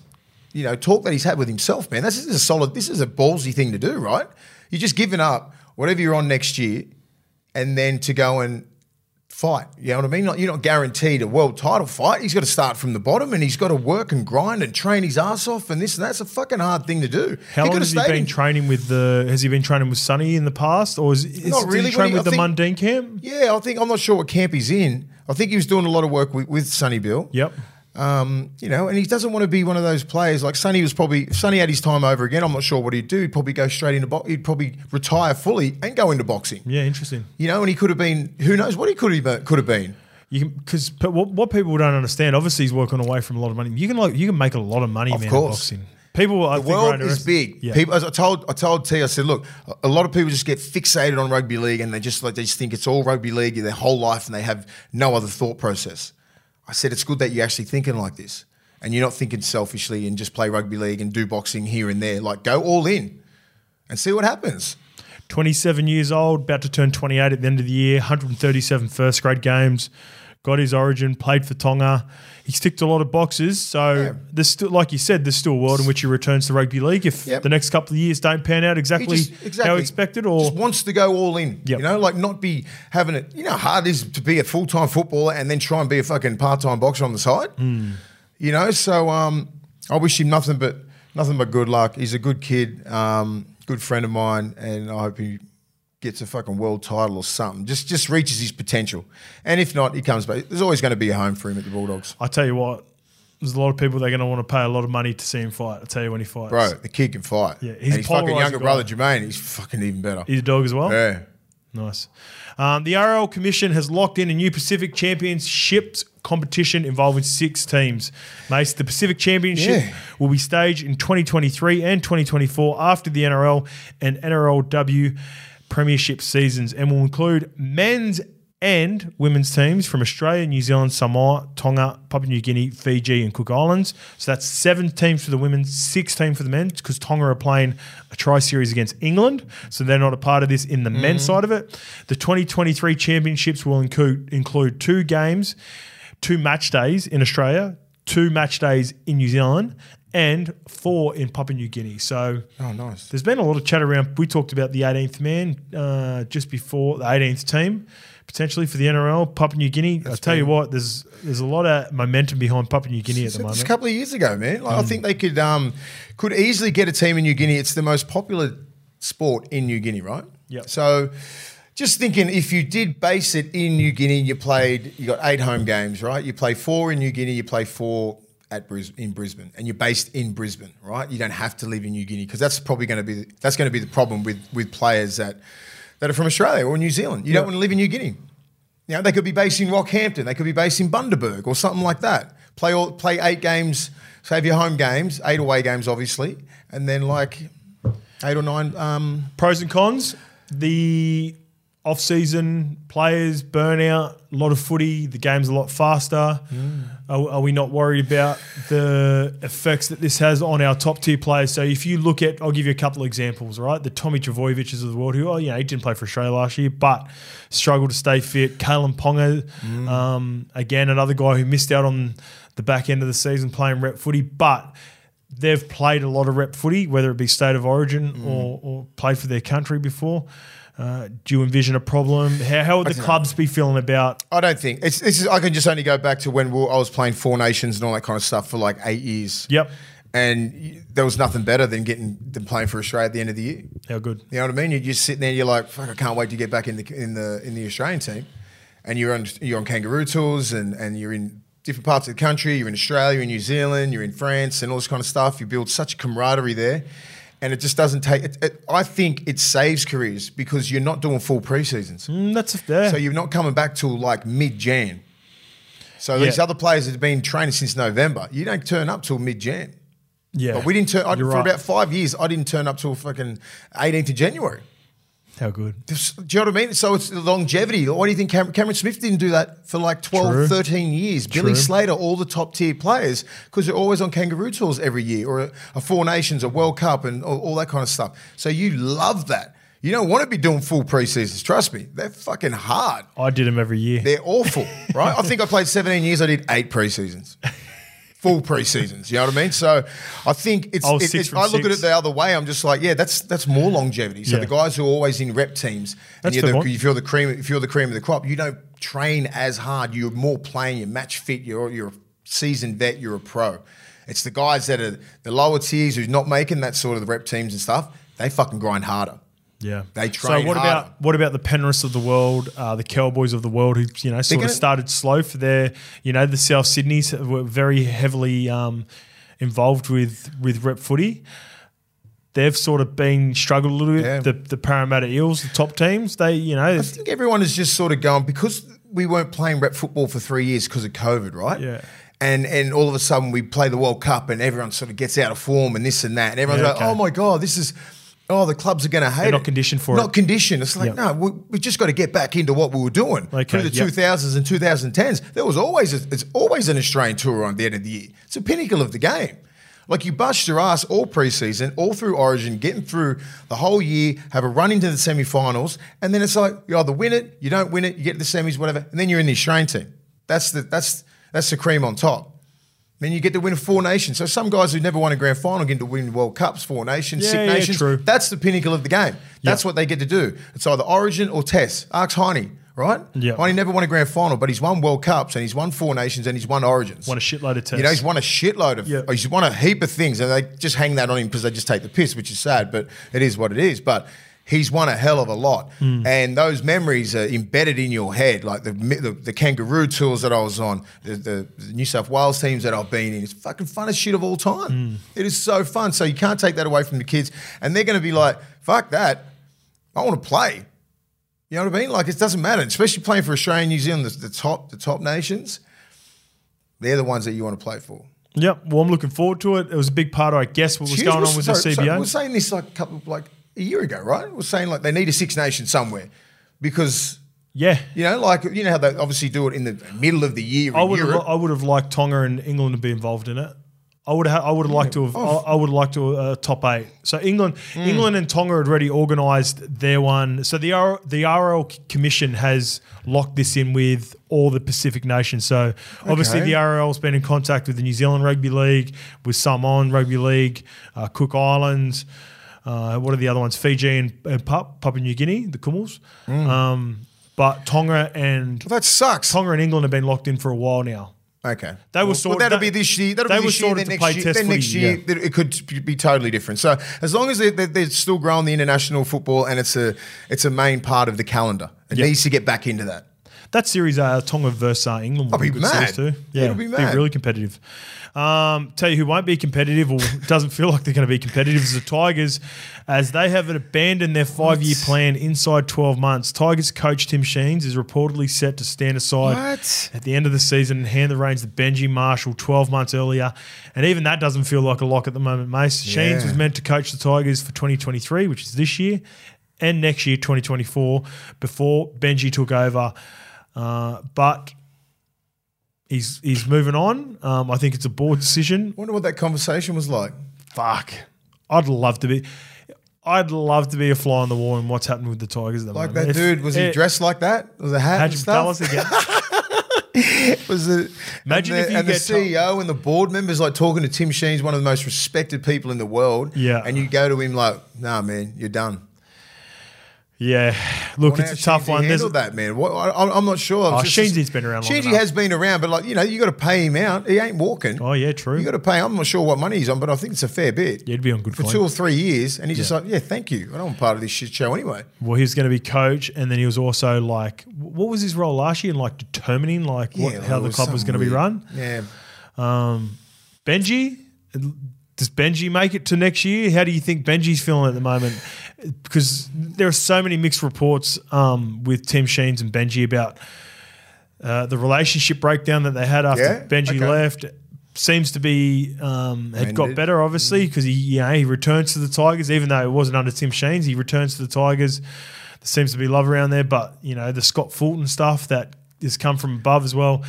you know, talk that he's had with himself, man. This is a solid, this is a ballsy thing to do, right? You're just giving up whatever you're on next year and then to go and fight. You know what I mean? Like, you're not guaranteed a world title fight. He's got to start from the bottom and he's got to work and grind and train his ass off and this and that's a fucking hard thing to do. How He long has he been in- training with the? Has he been training with Sonny in the past, or is, is Not really, he train with I the think- Mundine camp? Yeah, I think I'm not sure what camp he's in. I think he was doing a lot of work with, with Sonny Bill. Yep. Um, you know, and he doesn't want to be one of those players like Sonny was probably if Sonny had his time over again. I'm not sure what he'd do. He'd probably go straight into box. He'd probably retire fully and go into boxing. Yeah, interesting. You know, and he could have been. Who knows what he could have could have been. You because what, what people don't understand, obviously, he's working away from a lot of money. You can like you can make a lot of money, Of man, course. boxing. People, I The think, world right, is big. Yeah. People, as I told, I told T, I said, look, a lot of people just get fixated on rugby league, and they just like they just think it's all rugby league their whole life, and they have no other thought process. I said it's good that you're actually thinking like this, and you're not thinking selfishly and just play rugby league and do boxing here and there. Like go all in. and see what happens. 27 years old, about to turn 28 at the end of the year, 137 first grade games, got his origin, played for Tonga. He's ticked a lot of boxes. So Yeah. there's still, like you said, there's still a world in which he returns to rugby league if Yep. the next couple of years don't pan out exactly, just- how expected or just wants to go all in. Yep. You know, like not be having it. You know, how hard it is to be a full time footballer and then try and be a fucking part time boxer on the side. Hmm. You know, so um, I wish him nothing but nothing but good luck. He's a good kid, um, good friend of mine, and I hope he gets a fucking world title or something. Just just reaches his potential, and if not, he comes back. There's always going to be a home for him at the Bulldogs, I tell you what, there's a lot of people they're going to want to pay a lot of money to see him fight. I tell you when he fights. bro. The kid can fight. Yeah, he's his fucking younger guy. brother Jermaine. He's fucking even better. He's a dog as well? yeah. Nice. Um, the RL Commission has locked in a new Pacific Championships competition involving six teams. Mace, the Pacific Championship Yeah. will be staged in 2023 and 2024 after the NRL and NRLW Premiership seasons and will include men's and women's teams from Australia, New Zealand, Samoa, Tonga, Papua New Guinea, Fiji, and Cook Islands. So that's seven teams for the women, six teams for the men, because Tonga are playing a tri series against England. So they're not a part of this in the men's mm. side of it. The 2023 championships will include, include two games, two match days in Australia, two match days in New Zealand, and four in Papua New Guinea. So Oh, nice. there's been a lot of chat around. We talked about the 18th man uh, just before the 18th team, potentially for the NRL, Papua New Guinea. I tell you what, there's there's a lot of momentum behind Papua New Guinea at the moment. It's a couple of years ago, man. Like, I think they could um, could easily get a team in New Guinea. It's the most popular sport in New Guinea, right? Yep. So, just thinking, if you did base it in New Guinea, you played, you got eight home games, right? You play four in New Guinea, you play four at Bris- in Brisbane, and you're based in Brisbane, right? You don't have to live in New Guinea because that's probably going to be that's going to be the problem with with players that that are from Australia or New Zealand. You don't want to live in New Guinea. You know, they could be based in Rockhampton, they could be based in Bundaberg or something like that. Play all, play eight games, save your home games, eight away games, obviously, and then like eight or nine. Um, Pros and cons: the off-season players burnout, a lot of footy. The game's a lot faster. Are, are we not worried about the effects that this has on our top tier players? So if you look at, I'll give you a couple of examples. Right, the Tommy Trbojevics of the world, who oh, you know, he didn't play for Australia last year, but struggled to stay fit. Kalyn Ponga, um, again, another guy who missed out on the back end of the season playing rep footy, but they've played a lot of rep footy, whether it be state of origin Mm. or, or played for their country before. Uh, do you envision a problem? How, how would the clubs be feeling about? I don't think it's. This is. I can just only go back to when we were- I was playing Four Nations and all that kind of stuff for like eight years. Yep, And there was nothing better than getting than playing for Australia at the end of the year. how good? You know what I mean? You're just sitting there. You're like, fuck, I can't wait to get back in the in the in the Australian team. And you're on you're on kangaroo tours, and and you're in different parts of the country. You're in Australia, you're in New Zealand, you're in France, and all this kind of stuff. You build such camaraderie there, and it just doesn't take. It, it, I think it saves careers because you're not doing full preseasons. Mm, that's fair. So you're not coming back till like mid Jan. So Yeah. these other players that have been training since November, you don't turn up till mid Jan. yeah, But we didn't turn I, for right. about five years. I didn't turn up till fucking 18th of January. How good? Do you know what I mean? So it's the longevity. Why do you think Cameron, Cameron Smith didn't do that for like 12, True. 13 years? Billy Slater, all the top tier players, because they're always on kangaroo tours every year or a, a Four Nations, a World Cup, and all, all that kind of stuff. So you love that. You don't want to be doing full preseasons. Trust me, they're fucking hard. I did them every year. They're awful, right? I think I played 17 years. I did eight preseasons, full preseasons. You know what I mean? So I think it's. I it- six it- I look at it the other way. I'm just like, yeah, that's that's more longevity. So Yeah. the guys who are always in rep teams, and you're the, if you're the cream, if you're the cream of the crop, you don't train as hard. You're more playing. You're match fit. You're you're a seasoned vet. You're a pro. It's the guys that are the lower tiers who's not making that sort of the rep teams and stuff. They fucking grind harder. Yeah, They train. So what harder. about what about the Penrith of the world, uh, the Cowboys of the world, who you know sort gonna- of started slow for their, you know, the South Sydney's were very heavily um, involved with with rep footy. They've sort of been struggled a little bit. Yeah. The, the Parramatta Eels, the top teams, they you know, I think everyone is just sort of going because we weren't playing rep football for three years because of COVID, right? Yeah. And and all of a sudden we play the World Cup and everyone sort of gets out of form and this and that and everyone's Yeah, like, okay. oh my god, this is. Oh, the clubs are going to hate They're it. not conditioned for not it. Not conditioned. It's like, Yeah. no, we, we just got to get back into what we were doing. Okay, Through the yep. 2000s and 2010s, there was always a, it's always an Australian tour on the end of the year. It's a pinnacle of the game. Like you bust your ass all preseason, all through Origin, getting through the whole year, have a run into the semi-finals, and then it's like you either win it, you don't win it, you get to the semis, whatever, and then you're in the Australian team. That's the that's that's the cream on top. Then you get to win four nations. So some guys who never won a grand final get to win World Cups, four nations, Yeah, six yeah, nations. true. That's the pinnacle of the game. That's Yeah. what they get to do. It's either Origin or Test. Ask Heine, right? Yeah. Heine never won a grand final, but he's won World Cups and he's won four nations and he's won Origins. Won a shitload of tests. You know, he's won a shitload of. Yeah. He's won a heap of things, and they just hang that on him because they just take the piss, which is sad, but it is what it is. But he's won a hell of a lot, Hmm. and those memories are embedded in your head, like the the, the kangaroo tours that I was on, the, the, New South Wales teams that I've been in. It's fucking funnest shit of all time. Hmm. It is so fun. So you can't take that away from the kids, and they're going to be like, "Fuck that, I want to play." You know what I mean? Like it doesn't matter, especially playing for Australia, and New Zealand, the, the top the top nations. They're the ones that you want to play for. Yep. Well, I'm looking forward to it. It was a big part of, I guess, what was going on with the CBA. we were saying this like a couple like a year ago, right? We're saying like they need a Six Nation somewhere because yeah. you know, like you know how they obviously do it in the middle of the year I would have. I would have liked Tonga and England to be involved in it. I would have, I would have liked to have I, I would have liked to uh, top eight. So England Hmm. England and Tonga had already organised their one. So the R, the RL Commission has locked this in with all the Pacific nations. So obviously Okay. the RL's been in contact with the New Zealand Rugby League, with Samoan Rugby League, uh, Cook Islands. Uh, what are the other ones? Fiji and, and Pap- Papua New Guinea, the Kumuls. Hmm. Um, but Tonga and Well, that sucks. Tonga and England have been locked in for a while now. Okay, They were well, sorted- well, that'll that- be this year. That'll they be were this year. sorted Then next play year, then next year yeah. it could be totally different. So as long as they, they, they're still growing the international football and it's a it's a main part of the calendar, it Yeah. needs to get back into that. That series, uh, Tonga versus uh, England, will I'll be a good mad. series too. Yeah, It'll be mad. Be really competitive. Um, tell you who won't be competitive or doesn't feel like they're going to be competitive is the Tigers, as they have abandoned their five-year plan inside 12 months. Tigers coach Tim Sheens is reportedly set to stand aside What? at the end of the season and hand the reins to Benji Marshall 12 months earlier. And even that doesn't feel like a lock at the moment, Mace. Sheens was meant to coach the Tigers for 2023, which is this year, and next year, 2024, before Benji took over. Uh, but he's he's moving on. Um, I think it's a board decision. Wonder what that conversation was like. Fuck, I'd love to be. I'd love to be a fly on the wall in what's happening with the Tigers at the Like moment. that If- dude, was he eh, dressed like that? Was a hat and stuff? again? Was it? Imagine and if the, you and the CEO and the board members like talking to Tim Sheen's one of the most respected people in the world. Yeah. and you go to him like, "Nah, man, you're done." Yeah, look, Well, it's a tough one. There's handled that man. What, I, I'm not sure. Oh, Sheensy's been around long has been around, but like you know, you got to pay him out. He ain't walking. oh yeah, true. You got to pay. I'm not sure what money he's on, but I think it's a fair bit. yeah, it'd be on good For coin. two or three years, and he's just like, "Yeah, thank you. I don't want part of this shit show anyway." Well, he was going to be coach, and then he was also like, what was his role last year in like determining like what, Yeah, how the club was going to be run? Yeah, Um, Benji, does Benji make it to next year? How do you think Benji's feeling at the moment? Because there are so many mixed reports um, with Tim Sheens and Benji about uh, the relationship breakdown that they had after Yeah? Benji Okay. left. Seems to be um, had got better, obviously, because he you know he returns to the Tigers, even though it wasn't under Tim Sheens. He returns to the Tigers. There seems to be love around there, but you know the Scott Fulton stuff that has come from above as well.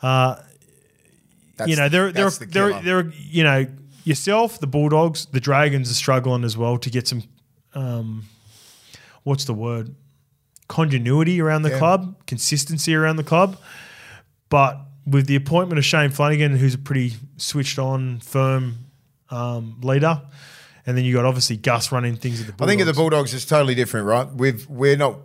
that's, you know, they're they're the they're, they're you know yourself, the Bulldogs, the Dragons are struggling as well to get some um, what's the word continuity around the Yeah. club, consistency around the club. But with the appointment of Shane Flanagan, who's a pretty switched on, firm um, leader, and then you got obviously Gus running things at the I think at the Bulldogs it's totally different, right? We've we're not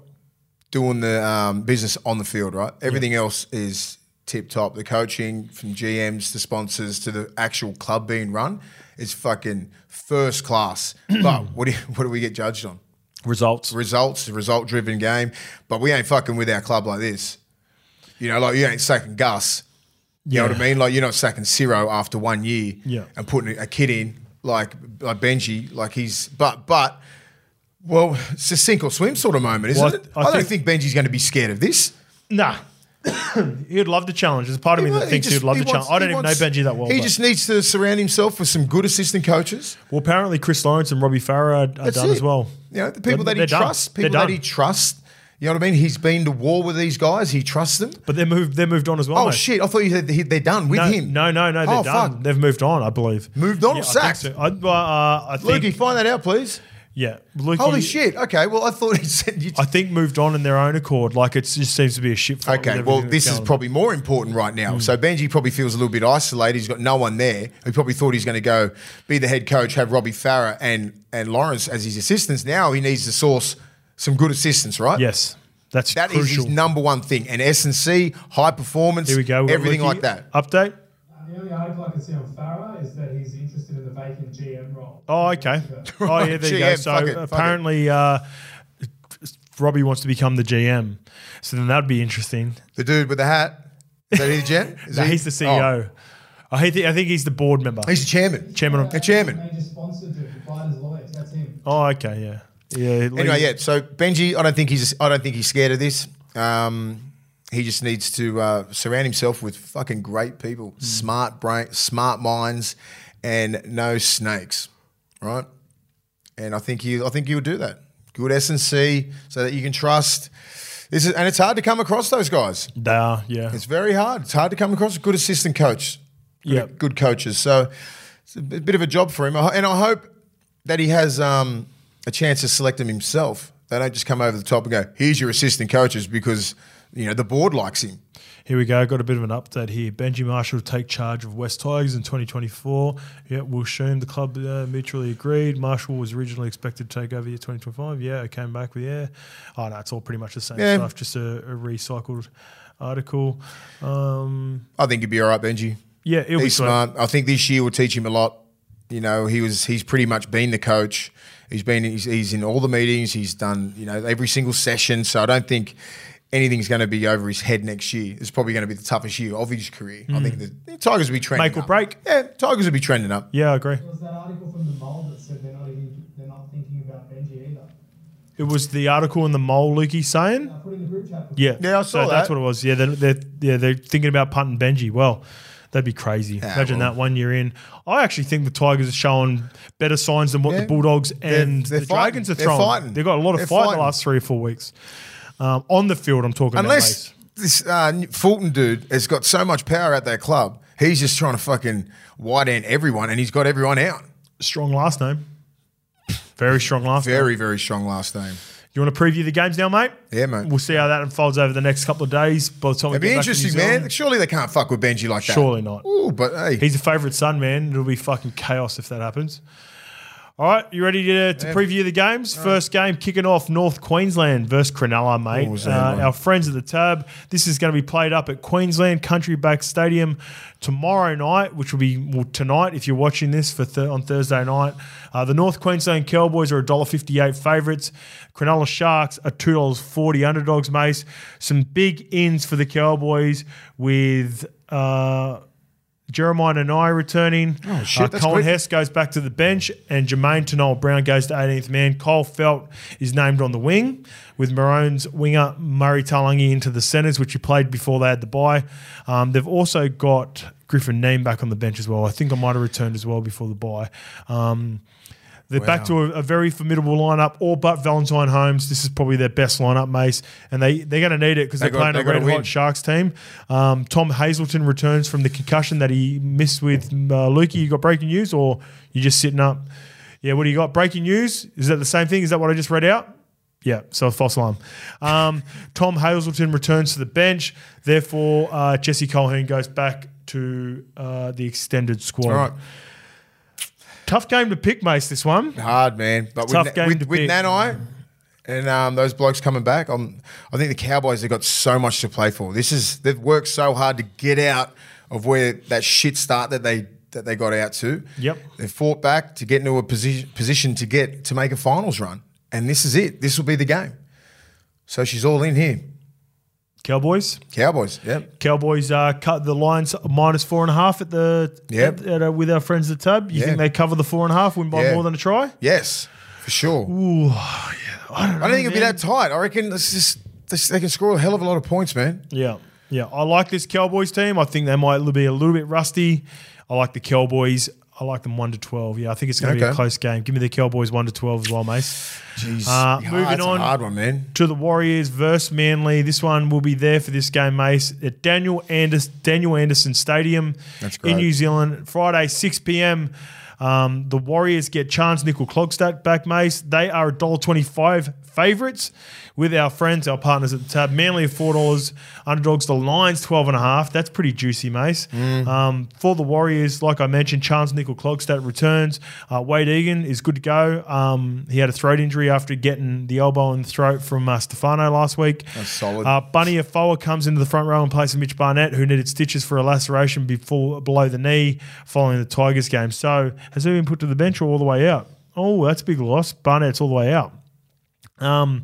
doing the um, business on the field, right? Everything else is tip top. The coaching from GMs to sponsors to the actual club being run is fucking first class. but what do you, what do we get judged on? results. Results, a result driven game. But we ain't fucking with our club like this. You know, like you ain't sacking Gus. You know what I mean? Like you're not sacking Ciro after one year Yeah. and putting a kid in like like Benji, like he's but but well, it's a sink or swim sort of moment, isn't Well, it? I I, don't think- think Benji's going to be scared of this. Nah. he'd love to challenge. There's a part of me that He thinks just- he'd love he to challenge. I don't he even wants- know Benji that well. He but- just needs to surround himself with some good assistant coaches. well, apparently Chris Lawrence and Robbie Farah are, are That's done it. as well. You know, the people They're- that he they're done. trusts, They're people that done. he trusts. You know what I mean? He's been to war with these guys. He trusts them. But they're moved. They're moved on as well. Oh mate. shit! I thought you said he- they're done with No, him. no, no, no. They're Oh, done. fuck. They've moved on, I believe. Moved on or I think sacked? so. I, uh, I think. Lukey, find that out, please. Yeah, Lukey, Holy shit! Okay, well, I thought he said you. I think moved on in their own accord. Like it just seems to be a shit. fight Okay, well, this is probably more important right now. Hmm. So Benji probably feels a little bit isolated. He's got no one there. He probably thought he's going to go be the head coach, have Robbie Farah and and Lawrence as his assistants. Now he needs to source some good assistants, right? yes. That's That is crucial. his number one thing. And S and C, high performance, Here we go. Everything Lukey. like that. Update. Uh, The only article I can see on Farah is that he's interested in the vacant GM role. Oh, okay. Oh, yeah, there you go. So it, apparently, uh, Robbie wants to become the GM. So then that'd be interesting. The dude with the hat. Is that he, Jen? Is No, he? he's the CEO. I think I think he's the board member. Oh, he's the chairman. Chairman of. The chairman. Major sponsor to Fighters Lawyers. That's him. Oh, okay, yeah, yeah. Anyway, yeah. So Benji, I don't think he's I don't think he's scared of this. Um, he just needs to uh, surround himself with fucking great people, smart brain, smart minds, and no snakes, right? And I think he I think he'll do that. Good S and C, so that you can trust. This is, and it's hard to come across those guys. They are, yeah. It's very hard. It's hard to come across a good assistant coach. Good, Yeah. good coaches. So it's a bit bit of a job for him, and I hope that he has um, a chance to select them himself. They don't just come over the top and go, "Here's your assistant coaches," because you know the board likes him. Here we go. Got a bit of an update here. Benji Marshall will take charge of West Tigers in 2024. Yeah, Will Shoom, the club uh, mutually agreed. Marshall was originally expected to take over year 2025. Yeah, it came back with yeah. Oh no, it's all pretty much the same Yeah. stuff. Just a, a recycled article. Um, I think he'd be all right, Benji. yeah, it'll be He's smart. I think this year will teach him a lot. You know, he was he's pretty much been the coach. He's been he's, he's in all the meetings. He's done you know every single session. So I don't think anything's going to be over his head next year. It's probably going to be the toughest year of his career. I think the, the Tigers will be trending Hmm. Make or up. break. Yeah, Tigers will be trending up. Yeah, I agree. There was that article from the Mole that said they're not even they're not thinking about Benji either. It was the article in the mole, Lukey, saying. I put in the group chat. Yeah, Yeah, I saw so That's what it was. Yeah, they're, they're yeah they're thinking about punting Benji. Well, that'd be crazy. Imagine well. that one year in. I actually think the Tigers are showing better signs than what Yeah. the Bulldogs and they're the fighting. Dragons are They're throwing. fighting. They've got a lot of They're fight fighting. the last three or four weeks. Um, on the field, I'm talking Unless about. this uh, Fulton dude has got so much power at that club, he's just trying to fucking white ant everyone, and he's got everyone out. Strong last name. Very strong last name. Very very strong last name. You want to preview the games now, mate? Yeah, mate. We'll see how that unfolds over the next couple of days. By the time It'd be get back to New interesting, man. Surely they can't fuck with Benji like that. Surely not. Ooh, but hey, He's a favourite son, man. It'll be fucking chaos if that happens. All right, you ready to, to preview the games? First game kicking off North Queensland versus Cronulla, mate. What Uh, our friends at the Tab. This is going to be played up at Queensland Country Bank Stadium tomorrow night, which will be well, tonight if you're watching this for th- on Thursday night. Uh, the North Queensland Cowboys are $1.58 favourites. Cronulla Sharks are $2.40 underdogs, Mace. Some big ins for the Cowboys with. Uh, Jeremiah Nanai returning. Oh, shit, that's Colin quick. Hess goes back to the bench, and Jamayne Taunoa-Brown goes to 18th man. Kyle Feldt is named on the wing, with Maroon's winger Murray Taulagi into the centres, which he played before they had the bye. Um, they've also got Griffin Neame back on the bench as well. I think I might have returned as well before the bye. Um, they're back to a, a very formidable lineup, all but Valentine Holmes. This is probably their best lineup, Mace, and they they're going to need it because They they're got- playing a they gotta red hot Sharks team. Um, Tom Hazelton returns from the concussion that he missed with uh, Lukey. You got breaking news, or you just sitting up? Yeah, what do you got? Breaking news? Is that the same thing? Is that what I just read out? Yeah, so a false alarm. Um, Tom Hazelton returns to the bench. Therefore, uh, Jesse Colquhoun goes back to uh, the extended squad. all right, Tough game to pick, Mace. This one. hard man. But Tough with, game with, to with pick. Nanai and um, those blokes coming back, I'm, I think the Cowboys have got so much to play for. This is they've worked so hard to get out of where that shit start that they that they got out to. Yep. They fought back to get into a position position to get to make a finals run, and this is it. This will be the game. So she's all in here. Cowboys. Cowboys. Yep. Cowboys uh, cut the lines minus four and a half at the Yep. at, at, uh, with our friends at the Tab. You Yeah. think they cover the four and a half, win by Yeah. more than a try? Yes, for sure. I don't, I don't think it'll be that tight. I reckon this is this, they can score a hell of a lot of points, man. Yeah, yeah. I like this Cowboys team. I think they might be a little bit rusty. I like the Cowboys. I like them one to twelve. Yeah, I think it's going to be a close game. Give me the Cowboys one to twelve as well, Mace. Jeez. Uh, Yeah, moving that's on. a hard one, man. to the Warriors versus Manly. This one will be there for this game, Mace, at Daniel Anderson, Daniel Anderson Stadium That's in. New Zealand, Friday, 6 p.m. Um, the Warriors get Charnze Nicoll-Klokstad back, Mace. They are $1.25 favourites with our friends, our partners at the tab. Manly are $4. Underdogs, the Lions, 12.5. That's pretty juicy, Mace. Mm. Um, for the Warriors, like I mentioned, Charnze Nicoll-Klokstad returns. Uh, Wayde Egan is good to go. Um, he had a throat injury after getting the elbow in the throat from uh, Stefano last week. That's solid. Uh, Bunty Afoa comes into the front row in place of Mitch Barnett, who needed stitches for a laceration before below the knee following the Tigers game. So has he been put to the bench or all the way out? Oh, that's a big loss. Barnett's all the way out. Um,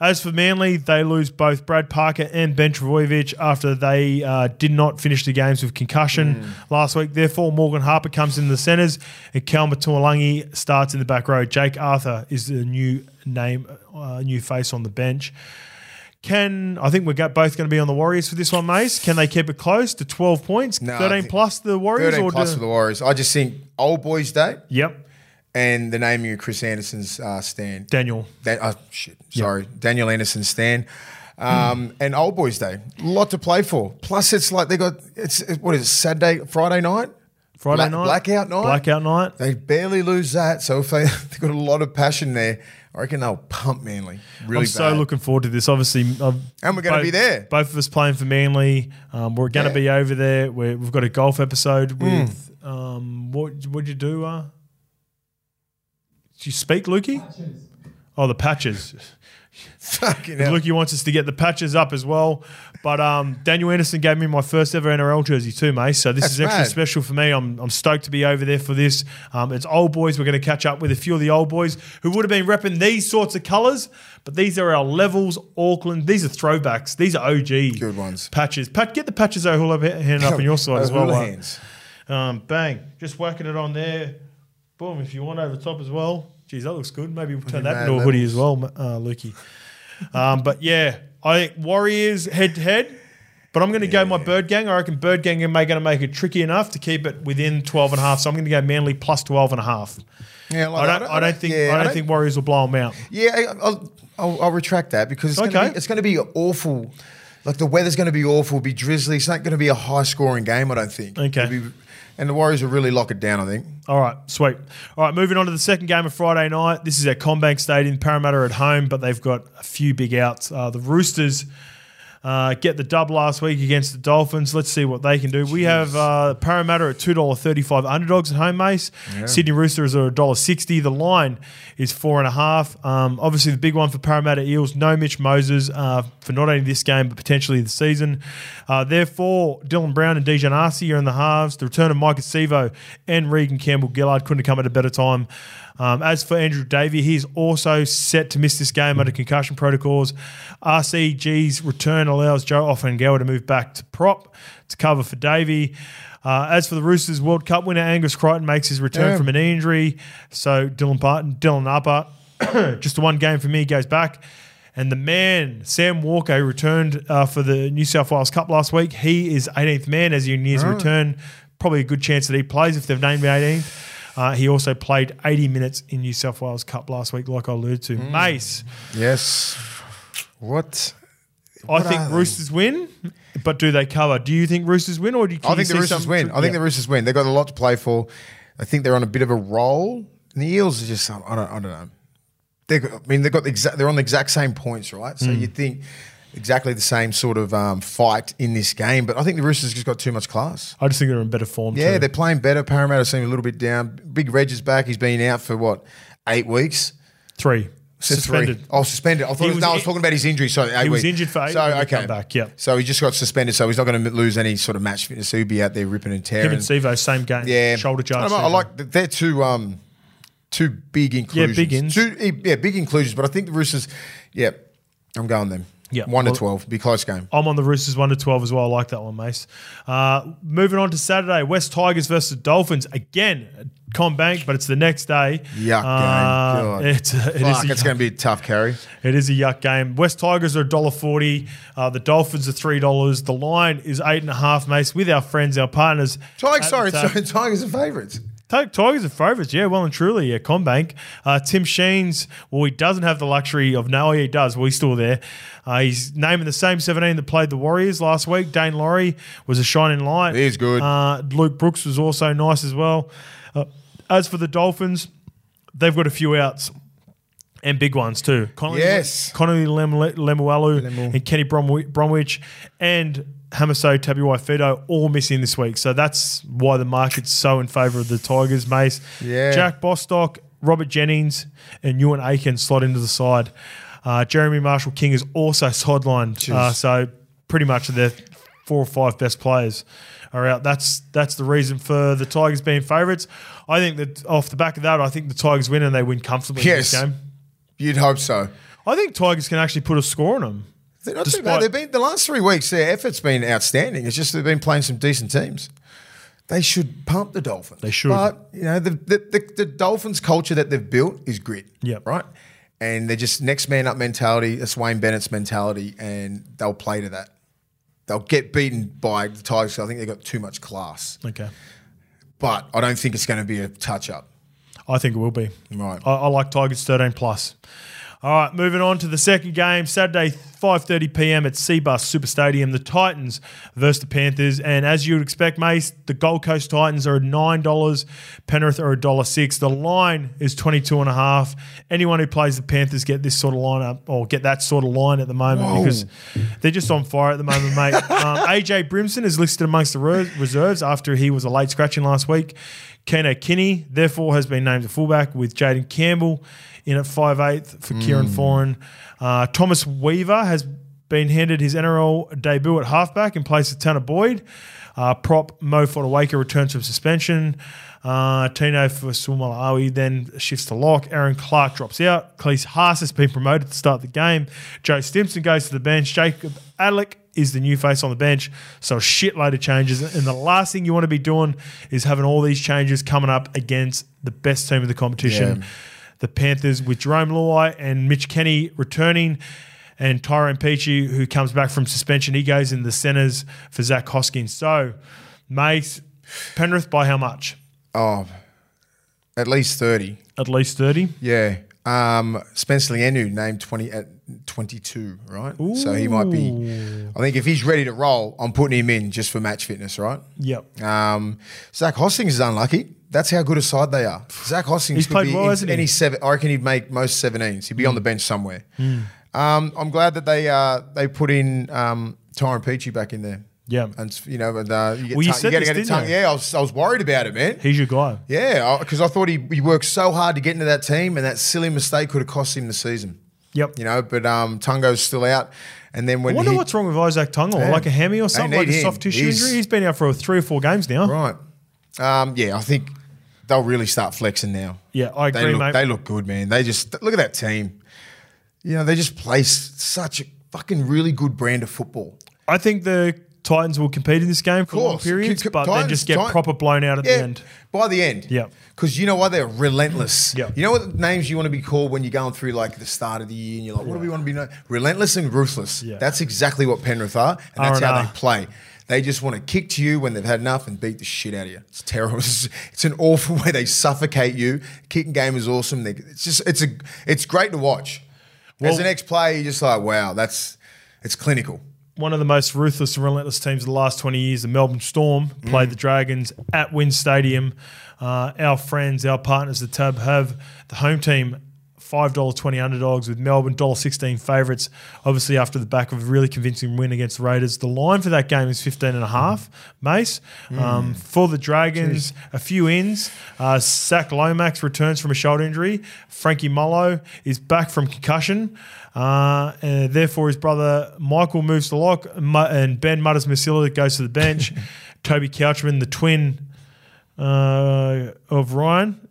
as for Manly, they lose both Brad Parker and Ben Trbojevic after they uh, did not finish the games with concussion last week. Therefore, Morgan Harper comes in the centres and Kel Matualangi starts in the back row. Jake Arthur is the new name, uh, new face on the bench. Can I think we're both going to be on the Warriors for this one, Mace? Can they keep it close to twelve points, No, thirteen plus the Warriors, 13 or plus do- for the Warriors. I just think old boys' day Yep, and the naming of Chris Anderson's uh, stand. Daniel. Dan- oh, shit. Sorry. Daniel Anderson's stand. Um, And Old Boys Day. A lot to play for. Plus, it's like they got, it's what is it, Saturday, Friday night? Friday Black- night, Blackout night? blackout night. They barely lose that. So if they, they've got a lot of passion there, I reckon they'll pump Manly. Really I'm so bad. looking forward to this. Obviously, um, And we're gonna be there. Both of us playing for Manly. Um, we're going to Yeah. be over there. We're, we've got a golf episode Hmm. with. Um, what what'd you do? Uh, you speak, Lukey? Patches. Oh, the patches. Fucking hell. Lukey wants us to get the patches up as well. But um, Daniel Anderson gave me my first ever NRL jersey too, mate. So this That's is extra mad. special for me. I'm, I'm stoked to be over there for this. Um, it's old boys. We're going to catch up with a few of the old boys who would have been repping these sorts of colours. But these are our levels, Auckland. These are throwbacks. These are OG Good ones. Patches. Pat, get the patches O'Hula hand up on your side as well. hands. Um, bang. Just whacking it on there. Boom. If you want over the top as well. Geez, that looks good. Maybe we'll turn that into a hoodie as well, uh, Lukey. um, but yeah, I think Warriors head to head. But I'm going to go my Bird Gang. I reckon Bird Gang are going to make it tricky enough to keep it within 12 and a half. So I'm going to go Manly plus 12 and a half. Yeah, like I that. don't, I don't think yeah, I don't think Warriors will blow them out. Yeah, I'll, I'll, I'll retract that because it's Okay. going to be, it's going to be awful. Like the weather's going to be awful, be drizzly. It's not going to be a high scoring game, I don't think. Okay. It'll be- and the Warriors will really lock it down, I think. All right, sweet. All right, moving on to the second game of Friday night. This is at CommBank Stadium. Parramatta at home, but they've got a few big outs. Uh, the Roosters uh, get the dub last week against the Dolphins. Let's see what they can do. We have uh, Parramatta at two dollar thirty five underdogs at home, Mace. Sydney Roosters are a dollar sixty. The line is four and a half. Um, obviously, the big one for Parramatta Eels, no Mitch Moses uh, for not only this game but potentially the season. Uh, therefore, Dylan Brown and Daejarn Asi are in the halves. The return of Maika Sivo and Reagan Campbell-Gillard couldn't have come at a better time. Um, as for Andrew Davey, he's also set to miss this game under concussion protocols. RCG's return allows Joe Ofahengaue to move back to prop to cover for Davey. Uh, as for the Roosters, World Cup winner Angus Crichton makes his return Yeah. from an injury. So Dylan Barton, Dylan Upper, just the one game for me, goes back. And the man, Sam Walker, returned uh, for the New South Wales Cup last week. He is 18th man as he nears a return. Probably a good chance that he plays if they've named him 18th. Uh, he also played 80 minutes in New South Wales Cup last week, like I alluded to. Mm. Mace, Yes. What? I think they? Roosters win, but do they cover? Do you think Roosters win, or do you? I you think the Roosters win. to- I think Yeah. the Roosters win. They've got a lot to play for. I think they're on a bit of a roll. And the Eels are just, I don't, I don't know. Got, I mean, they've got the exact, they're on the exact same points, right? So you'd think exactly the same sort of um, fight in this game. But I think the Roosters just got too much class. I just think they're in better form. Yeah, too. they're playing better. Parramatta seem a little bit down. Big Reg is back. He's been out for what, eight weeks? three suspended. Three. Oh, suspended. I thought He was, no, I was talking about his injury. So He was weeks. injured for eight So he okay, back, yeah. So he just got suspended. So he's not going to lose any sort of match fitness. So he'll be out there ripping and tearing. Him and Sivo, same game. Yeah, shoulder I, charge. know, I like that they're two um two big inclusions. Yeah, big ins. Two, yeah, big inclusions. But I think the Roosters. Yeah, I'm going them. Yeah, one well- to twelve. Be close game. I'm on the Roosters one to twelve as well. I like that one, Mace. Uh, moving on to Saturday, West Tigers versus Dolphins again. CommBank, but it's the next day. Yuck Uh, game. It's, it Fuck, it's going to be a tough carry. It is a yuck game. West Tigers are $1.40. Uh, the Dolphins are $3. The line is 8.5, Mace, with our friends, our partners. Tigers, sorry, sorry, Tigers are favourites. Ti- Tigers are favourites, yeah, well and truly. Yeah, CommBank. Uh, Tim Sheens, well, he doesn't have the luxury of no, he does. Well, he's still there. Uh, he's naming the same 17 that played the Warriors last week. Daine Laurie was a shining light. He's good. Uh, Luke Brooks was also nice as well. Uh, as for the Dolphins, they've got a few outs. And big ones too. Connelly, Yes. Connelly Lem- Lemuelu Lemu. and Kenny Bromwich, Bromwich and Hamiso Tabuai-Fidow all missing this week. So that's why the market's so in favour of the Tigers, Mace. Yeah. Jack Bostock, Robert Jennings, and Euan Aitken slot into the side. Uh, Jeremy Marshall-King is also sidelined. Uh, so pretty much their four or five best players are out. That's that's the reason for the Tigers being favourites. I think that off the back of that, I think the Tigers win and they win comfortably Yes. in this game. You'd hope so. I think Tigers can actually put a score on them. They're not too Despite- bad. They've been the last three weeks. Their effort's been outstanding. It's just they've been playing some decent teams. They should pump the Dolphins. They should. But you know the the, the, the Dolphins culture that they've built is grit. Yep. Right. And they're just next man up mentality. That's Wayne Bennett's mentality, and they'll play to that. They'll get beaten by the Tigers. I think they've got too much class. Okay. But I don't think it's going to be a touch up. I think it will be. Right. I, I like Tigers 13 plus. All right, moving on to the second game, Saturday, 5.30 p.m. at Cbus Super Stadium. The Titans versus the Panthers. And as you would expect, Mace, the Gold Coast Titans are $9. Penrith are $1.06. The line is 22 and a half. Anyone who plays the Panthers get this sort of line up or get that sort of line at the moment Whoa. because they're just on fire at the moment, mate. um, AJ Brimson is listed amongst the reserves after he was a late scratching last week. Keano Kini, therefore, has been named a fullback with Jayden Campbell in at 5'8 for Kieran Foran. Uh, Thomas Weaver has been handed his NRL debut at halfback in place of Tanah Boyd. Uh, prop Moeaki Fotuaika returns from suspension. Uh, Tino Fa'asuamaleaui then shifts to lock. Aaron Clark drops out. Klese Haas has been promoted to start the game. Joe Stimson goes to the bench. Jacob Alick is the new face on the bench. So a shitload of changes. And the last thing you want to be doing is having all these changes coming up against the best team of the competition. Yeah. The Panthers with Jarome Luai and Mitch Kenny returning. And Tyrone Peachey, who comes back from suspension, he goes in the centres for Zach Hoskins. So, Mace, Penrith by how much? Oh, at least thirty. At least 30. Yeah. Um, Spencer Leniu named 20 at 22, right? So he might be. I think if he's ready to roll, I'm putting him in just for match fitness, right? Yep. Um, Zach Hostings is unlucky. That's how good a side they are. Zach Hostings He's could played be well, in hasn't he? any seven. I reckon he'd make most 17s. He'd be Hmm. on the bench somewhere. Um, I'm glad that they uh, they put in um, Tyrone Peachey back in there. Yeah. and you know, and, uh, you get Well, you tongue- gotta this, get a tongue- you? Yeah, I was, I was worried about it, man. He's your guy. Yeah, because I thought he, he worked so hard to get into that team, and that silly mistake could have cost him the season. Yep. You know, but um, Tungo's still out, and then when I wonder he, what's wrong with Isaac Yeah. like a hammy or something, like a soft tissue He's- injury. He's been out for three or four games now. right, um, yeah, I think they'll really start flexing now. Yeah, I they agree, look, mate. They look good, man. They just look at that team. You know, they just play such a fucking really good brand of football. I think the Titans will compete in this game for long periods, C- but then just get Titan- proper blown out at Yeah, the end. by the end. Yeah. Because you know why They're relentless. Mm. Yeah. You know what names you want to be called when you're going through like the start of the year and you're like, what do we want to be known? Relentless and ruthless. Yeah. That's exactly what Penrith are, and that's how R&R. they play. They just want to kick to you when they've had enough and beat the shit out of you. It's terrible. It's, an awful way they suffocate you. Kicking game is awesome. They, it's just it's a it's great to watch. As Well- an ex player, you're just like, wow, that's it's clinical. One of the most ruthless and relentless teams of the last 20 years, the Melbourne Storm, Mm. played the Dragons at WIN Stadium. Uh, our friends, our partners, the Tab, have the home team $5.20 underdogs with Melbourne $1.16 favourites. Obviously, after the back of a really convincing win against the Raiders. The line for that game is 15 and a half, Mace. Mm. Um, for the Dragons, a few ins. Uh, Zac Lomax returns from a shoulder injury. Frankie Molo is back from concussion. Uh, therefore, his brother Michael moves to lock, and Ben Murdoch-Masila goes to the bench. Toby Couchman, the twin uh, of Ryan,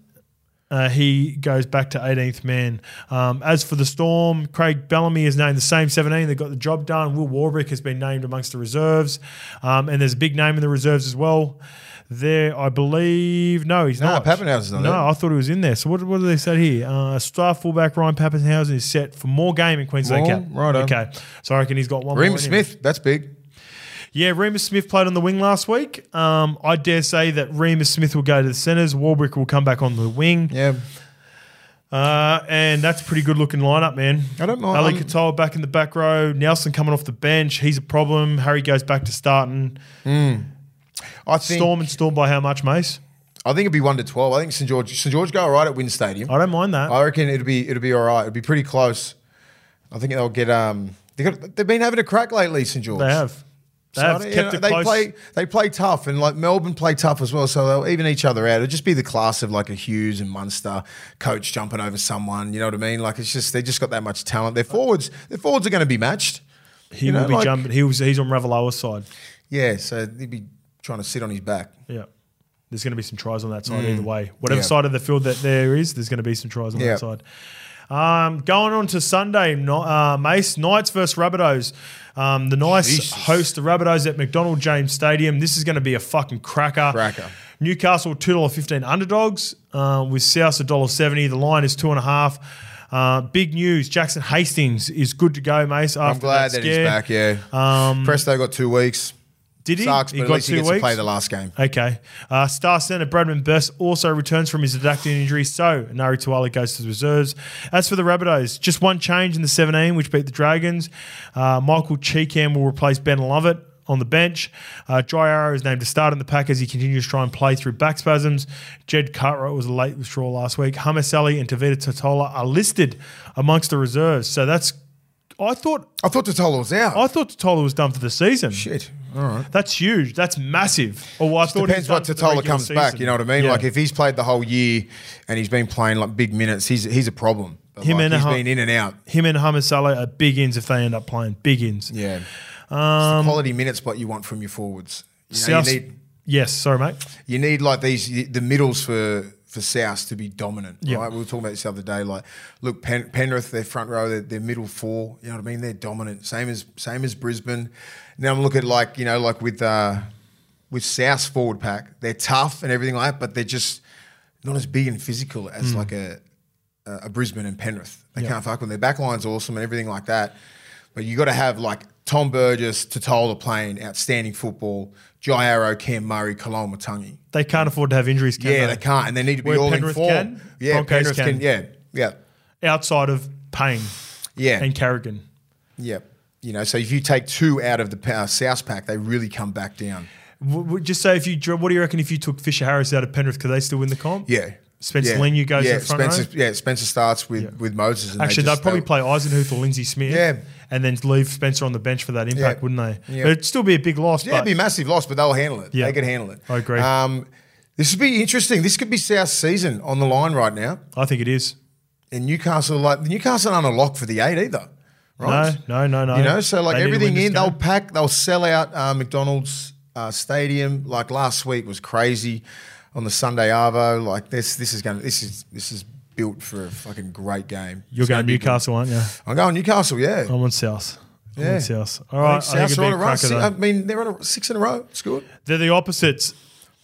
uh, he goes back to 18th man. Um, as for the Storm, Craig Bellamy is named the same 17. They got the job done. Will Warbrick has been named amongst the reserves, um, and there's a big name in the reserves as well. There, I believe. No, he's No, not. Papenhuyzen's not No, there. I thought he was in there. So what, what do they say here? Uh, star fullback Ryan Papenhuyzen is set for more game in Queensland Well, Cup. righto. Okay, so I reckon he's got one. Reem more in him. Smith, that's big. Yeah, Reimis Smith played on the wing last week. Um, I dare say that Reimis Smith will go to the centres. Warbrick will come back on the wing. Yeah. Uh, and that's a pretty good looking lineup, man. I don't mind- Ali Katoa back in the back row. Nelson coming off the bench. He's a problem. Harry goes back to starting. I think Storm and Storm by how much, Mace? I think it'd be one to twelve. I think St George St George go all right at WIN Stadium. I don't mind that. I reckon it'll be it'll be all right. It'll be pretty close. I think they'll get um they got, they've been having a crack lately, St George. they have. They So, have you know, it they close. play they play tough and like Melbourne play tough as well, so they'll even each other out. It'll just be the class of like a Hughes and Munster coach jumping over someone. You know what I mean? Like it's just they just got that much talent. Their forwards their forwards are going to be matched. he you know, will be like- jumping. He was, he's on Ravalawa's side. Yeah, so he'd be trying to sit on his back. Yeah. There's going to be some tries on that side either way. Whatever Mm. Yeah. side of the field that there is, there's going to be some tries on Yeah. that side. Um, going on to Sunday, uh, Mace Knights versus Rabbitohs. Um, the Knights Jesus. host the Rabbitohs at McDonald Jones Stadium. This is going to be a fucking cracker. Cracker. Newcastle two dollar fifteen underdogs uh, with South a dollar seventy. The line is two and a half. Uh, big news: Jackson Hastings is good to go, Mace. After I'm glad that, he's back. Yeah, um, Presto got two weeks. Did he? Sucks, he at got least he two gets to weeks. play the last game. Okay. Uh, star centre Bradman Best also returns from his adductor injury, so Enari Tuala goes to the reserves. As for the Rabbitohs, just one change in the 17, which beat the Dragons. Uh, Michael Chee Kam will replace Ben Lovett on the bench. Uh, Jai Arrow is named to start in the pack as he continues to try and play through back spasms. Jed Cartwright was a late withdrawal last week. Ali and Tevita Tatola are listed amongst the reserves, so that's. I thought I thought Tatola was out. I thought Tatola was done for the season. Shit. All right. That's huge. That's massive. Or well, I thought Depends what Tatola comes back. You know what I mean? Yeah. Like if he's played the whole year and he's been playing like big minutes, he's he's a problem. But, Him like, and he's Hum- been in and out. him and Hame Sele are big ins if they end up playing big ins. Yeah. it's the um, quality minutes what you want from your forwards. You, know, South- you need yes, sorry, mate. you need like these the middles for for South to be dominant. Yeah. Right? We were talking about this the other day. Like, look, Pen, Penrith, their front row, their middle four. You know what I mean? They're dominant. Same as same as Brisbane. Now I'm looking at like you know like with uh, with South's forward pack, they're tough and everything like that, but they're just not as big and physical as like a a Brisbane and Penrith. They. Yeah. can't fuck with their backline's awesome and everything like that. But you got to have like Tom Burgess, Tatola playing outstanding football, Jai Arrow, Cam Murray, Keaon Koloamatangi. They can't afford to have injuries, can Yeah, they? they can't, and they need to be Where all Penrith in form. can, yeah, Broncos Penrith can. can. Yeah, yeah, Outside of Payne yeah, and Carrigan. yeah. You know, so if you take two out of the uh, South pack, they really come back down. W- just say if you, what do you reckon if you took Fisher Harris out of Penrith? Could they still win the comp? Yeah. Spencer yeah. Leniu goes yeah, the front Spencer, row? Yeah, Spencer starts with, Yeah. with Moses. And Actually, they they'd probably play Eisenhuth or Lindsay Smith, Yeah. and then leave Spencer on the bench for that impact, Yeah. wouldn't they? Yeah. But it'd still be a big loss. Yeah, it'd be a massive loss, but they'll handle it. Yeah. They could handle it. I agree. Um, this would be interesting. This could be South's season on the line right now. I think it is. And Newcastle, like Newcastle aren't a lock for the eight either, right? No, no, no, no. You know, so like They everything in, they'll pack, they'll sell out uh, McDonald's uh, stadium. Like last week was crazy on the Sunday Arvo. Like this, this is going. to This is this is built for a fucking great game. You're It's going. Newcastle, aren't you? I'm going Newcastle. Yeah. I'm on South. I'm Yeah. on South. All right. I it'd be on a run. Six- I mean, they're on a six in a row. It's good. They're the opposites.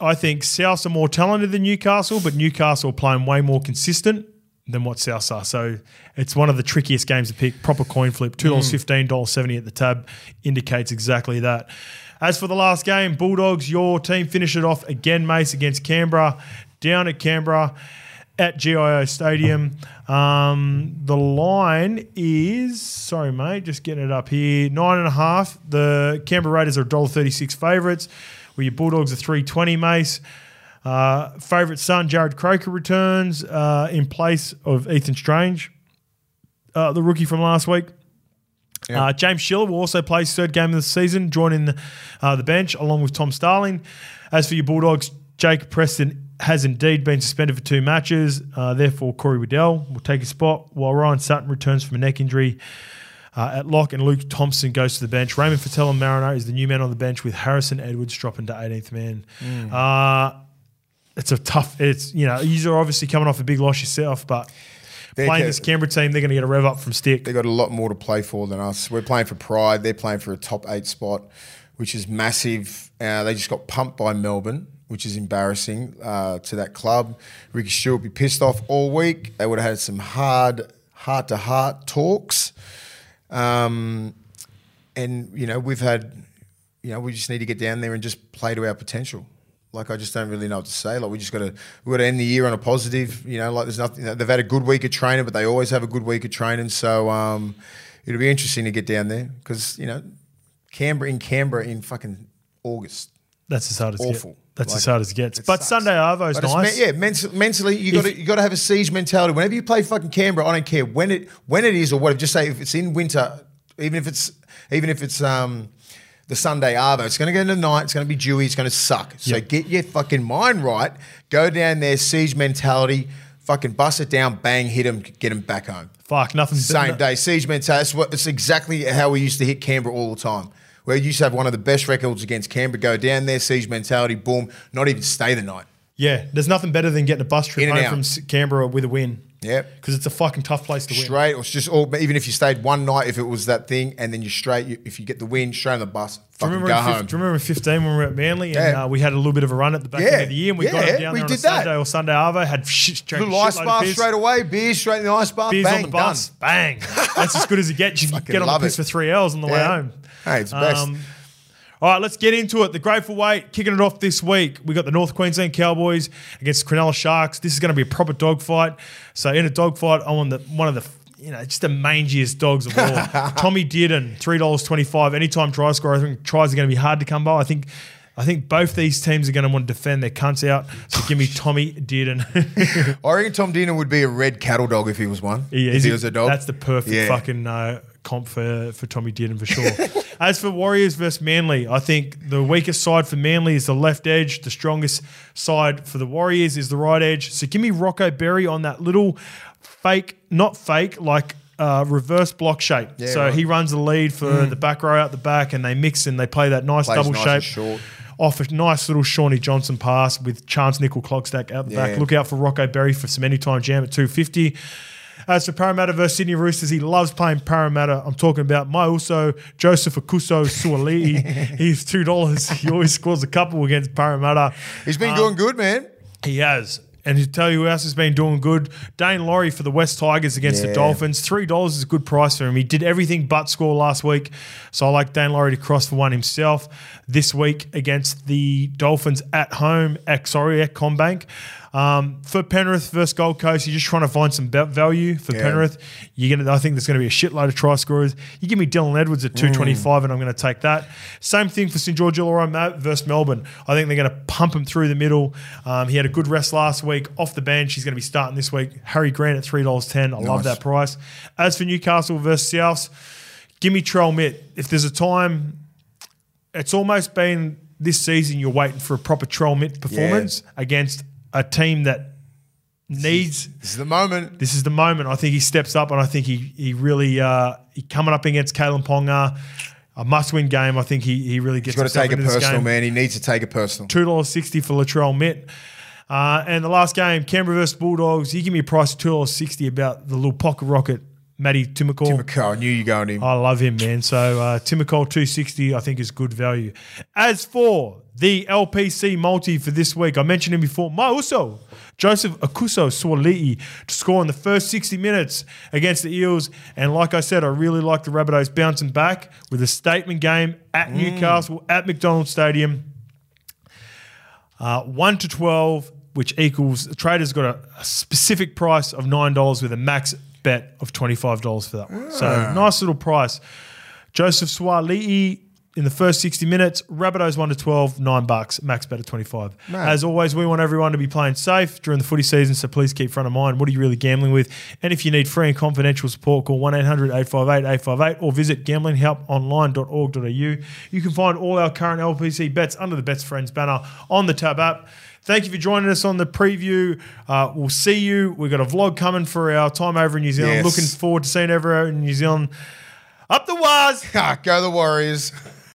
I think Souths are more talented than Newcastle, but Newcastle are playing way more consistent than what Souths are. So it's one of the trickiest games to pick. Proper coin flip. $2.15, $1.70 at the tab indicates exactly that. As for the last game, Bulldogs, your team finish it off again, Mace, against Canberra, down at Canberra at GIO Stadium. Um, the line is sorry, mate, just getting it up here. Nine and a half. The Canberra Raiders are $1.36 favourites. Where your Bulldogs are three twenty, Mace. Uh, favourite son Jarrod Croker returns uh, in place of Ethan Strange, uh, the rookie from last week. Yeah. Uh, James Schiller will also play his third game of the season, joining uh, the bench along with Tom Starling. As for your Bulldogs, Jake Preston has indeed been suspended for two matches. Uh, therefore, Corey Waddell will take his spot while Ryan Sutton returns from a neck injury uh, at lock and Luke Thompson goes to the bench. Raymond Faitala-Mariner is the new man on the bench with Harrison Edwards dropping to 18th man. Uh, it's a tough. It's you know you're obviously coming off a big loss yourself, but They're playing ca- this Canberra team, they're going to get a rev up from stick. They've got a lot more to play for than us. We're playing for pride. They're playing for a top eight spot, which is massive. Uh, they just got pumped by Melbourne, which is embarrassing uh, to that club. Ricky Stuart be pissed off all week. They would have had some hard, heart to heart talks. Um, and, you know, we've had you know, we just need to get down there and just play to our potential. Like I just don't really know what to say. Like we just got to we got to end the year on a positive. You know, like there's nothing. They've had a good week of training, but they always have a good week of training. So um, it'll be interesting to get down there because you know, Canberra in Canberra in fucking August. That's as hard as Awful. It gets. That's Like, as hard as it gets. it but sucks. Sunday Arvo's But nice. men- yeah, mentally, mentally you got to you got to have a siege mentality. Whenever you play fucking Canberra, I don't care when it when it is or whatever. Just say if it's in winter, even if it's even if it's um the Sunday Arvo, it's going to go into the night. It's going to be dewy. It's going to suck. So Yep. get your fucking mind right. Go down there, siege mentality. Fucking bust it down, bang, hit them, get them back home. Fuck, nothing. Same day, siege mentality. That's what. It's exactly how we used to hit Canberra all the time. Where you used to have one of the best records against Canberra. Go down there, siege mentality, boom. Not even stay the night. Yeah, there's nothing better than getting a bus trip home out. from Canberra with a win. Yep. Because it's a fucking tough place to win. straight, or it's just all. Even if you stayed one night, if it was that thing, and then you're straight, you, if you get the win, straight on the bus, Do you, fucking remember go in home. do you remember in 15 when we were at Manly and Yeah. uh, we had a little bit of a run at the back Yeah. end of the year and we got it down we there on did. Sunday or Sunday Arvo, had sh- Little ice bath straight away, beers straight in the ice bath, beers bang, on the bus, done. bang. That's as good as it gets. You get on the piss it. for three hours on the way home. Hey, it's the best. All right, let's get into it. The Grateful 8 kicking it off this week. We got the North Queensland Cowboys against the Cronulla Sharks. This is going to be a proper dogfight. So in a dogfight, I want the one of the you know just the mangiest dogs of all. Tommy Dearden, three dollars twenty five. Anytime try score, I think tries are going to be hard to come by. I think. I think both these teams are going to want to defend their cunts out. So give me Tommy Dearden. I reckon Tom Dearden would be a red cattle dog if he was one. Yeah, if is he was a dog. That's the perfect Yeah. fucking uh, comp for, for Tommy Dearden for sure. As for Warriors versus Manly, I think the weakest side for Manly is the left edge. The strongest side for the Warriors is the right edge. So give me Rocco Berry on that little fake, not fake, like uh, reverse block shape. Yeah, so right. Mm. he runs the lead for the back row out the back, and they mix and they play that nice Plays double nice shape off a nice little Shaun Johnson pass with Charnze Nicoll-Klokstad out the Yeah. back. Look out for Rocco Berry for some anytime jam at 250. Uh, As for Parramatta versus Sydney Roosters, he loves playing Parramatta. I'm talking about my also Joseph Aukuso Suaalii. He's two dollars. He always scores a couple against Parramatta. He's been um, doing good, man. He has. And to tell you who else has been doing good, Daine Laurie for the West Tigers against the Dolphins. Three dollars is a good price for him. He did everything but score last week, so I like Daine Laurie to cross for one himself this week against the Dolphins at home. At sorry, at CommBank. Um, for Penrith versus Gold Coast, you're just trying to find some be- value for Yeah. Penrith. You're gonna, I think there's going to be a shitload of try scorers. You give me Dylan Edwards at 225, and I'm going to take that. Same thing for St George Illawarra versus Melbourne. I think they're going to pump him through the middle. Um, he had a good rest last week off the bench. He's going to be starting this week. Harry Grant at three dollars ten. I love that price. As for Newcastle versus Souths, give me Trell Mitt. If there's a time, it's almost been this season. You're waiting for a proper Trell Mitt performance against a team that needs This is the moment. this is the moment. I think he steps up, and I think he he really uh, he coming up against Kalyn Ponga, a must-win game. I think he he really gets He's got to take it personal, man. He needs to take it personal. Two dollars sixty for Latrell Mitt. Uh, and the last game, Canberra versus Bulldogs. You give me a price of two dollars sixty about the little pocket rocket, Matty Timoko. McCall, I knew you going him. I love him, man. So uh, Timoko 260, I think, is good value. As for the LPC multi for this week, I mentioned him before. My also Joseph Aukuso Suaalii to score in the first 60 minutes against the Eels. And like I said, I really like the Rabbitohs bouncing back with a statement game at Newcastle at McDonald Stadium. Uh, 1 to 12, which equals the trader's got a, a specific price of $9 with a max bet of $25 for that one. So ah. nice little price. Joseph Suaalii in the first 60 minutes, Rabbitohs 1 to 12, 9 bucks, max bet of 25. As always, we want everyone to be playing safe during the footy season, so please keep front of mind what are you really gambling with? And if you need free and confidential support, call 1 800 858 858 or visit gamblinghelponline.org.au. You can find all our current LPC bets under the Best Friends banner on the Tab app. Thank you for joining us on the preview. Uh, we'll see you. We've got a vlog coming for our time over in New Zealand. Yes. Looking forward to seeing everyone in New Zealand. Up the wires. Go the Warriors.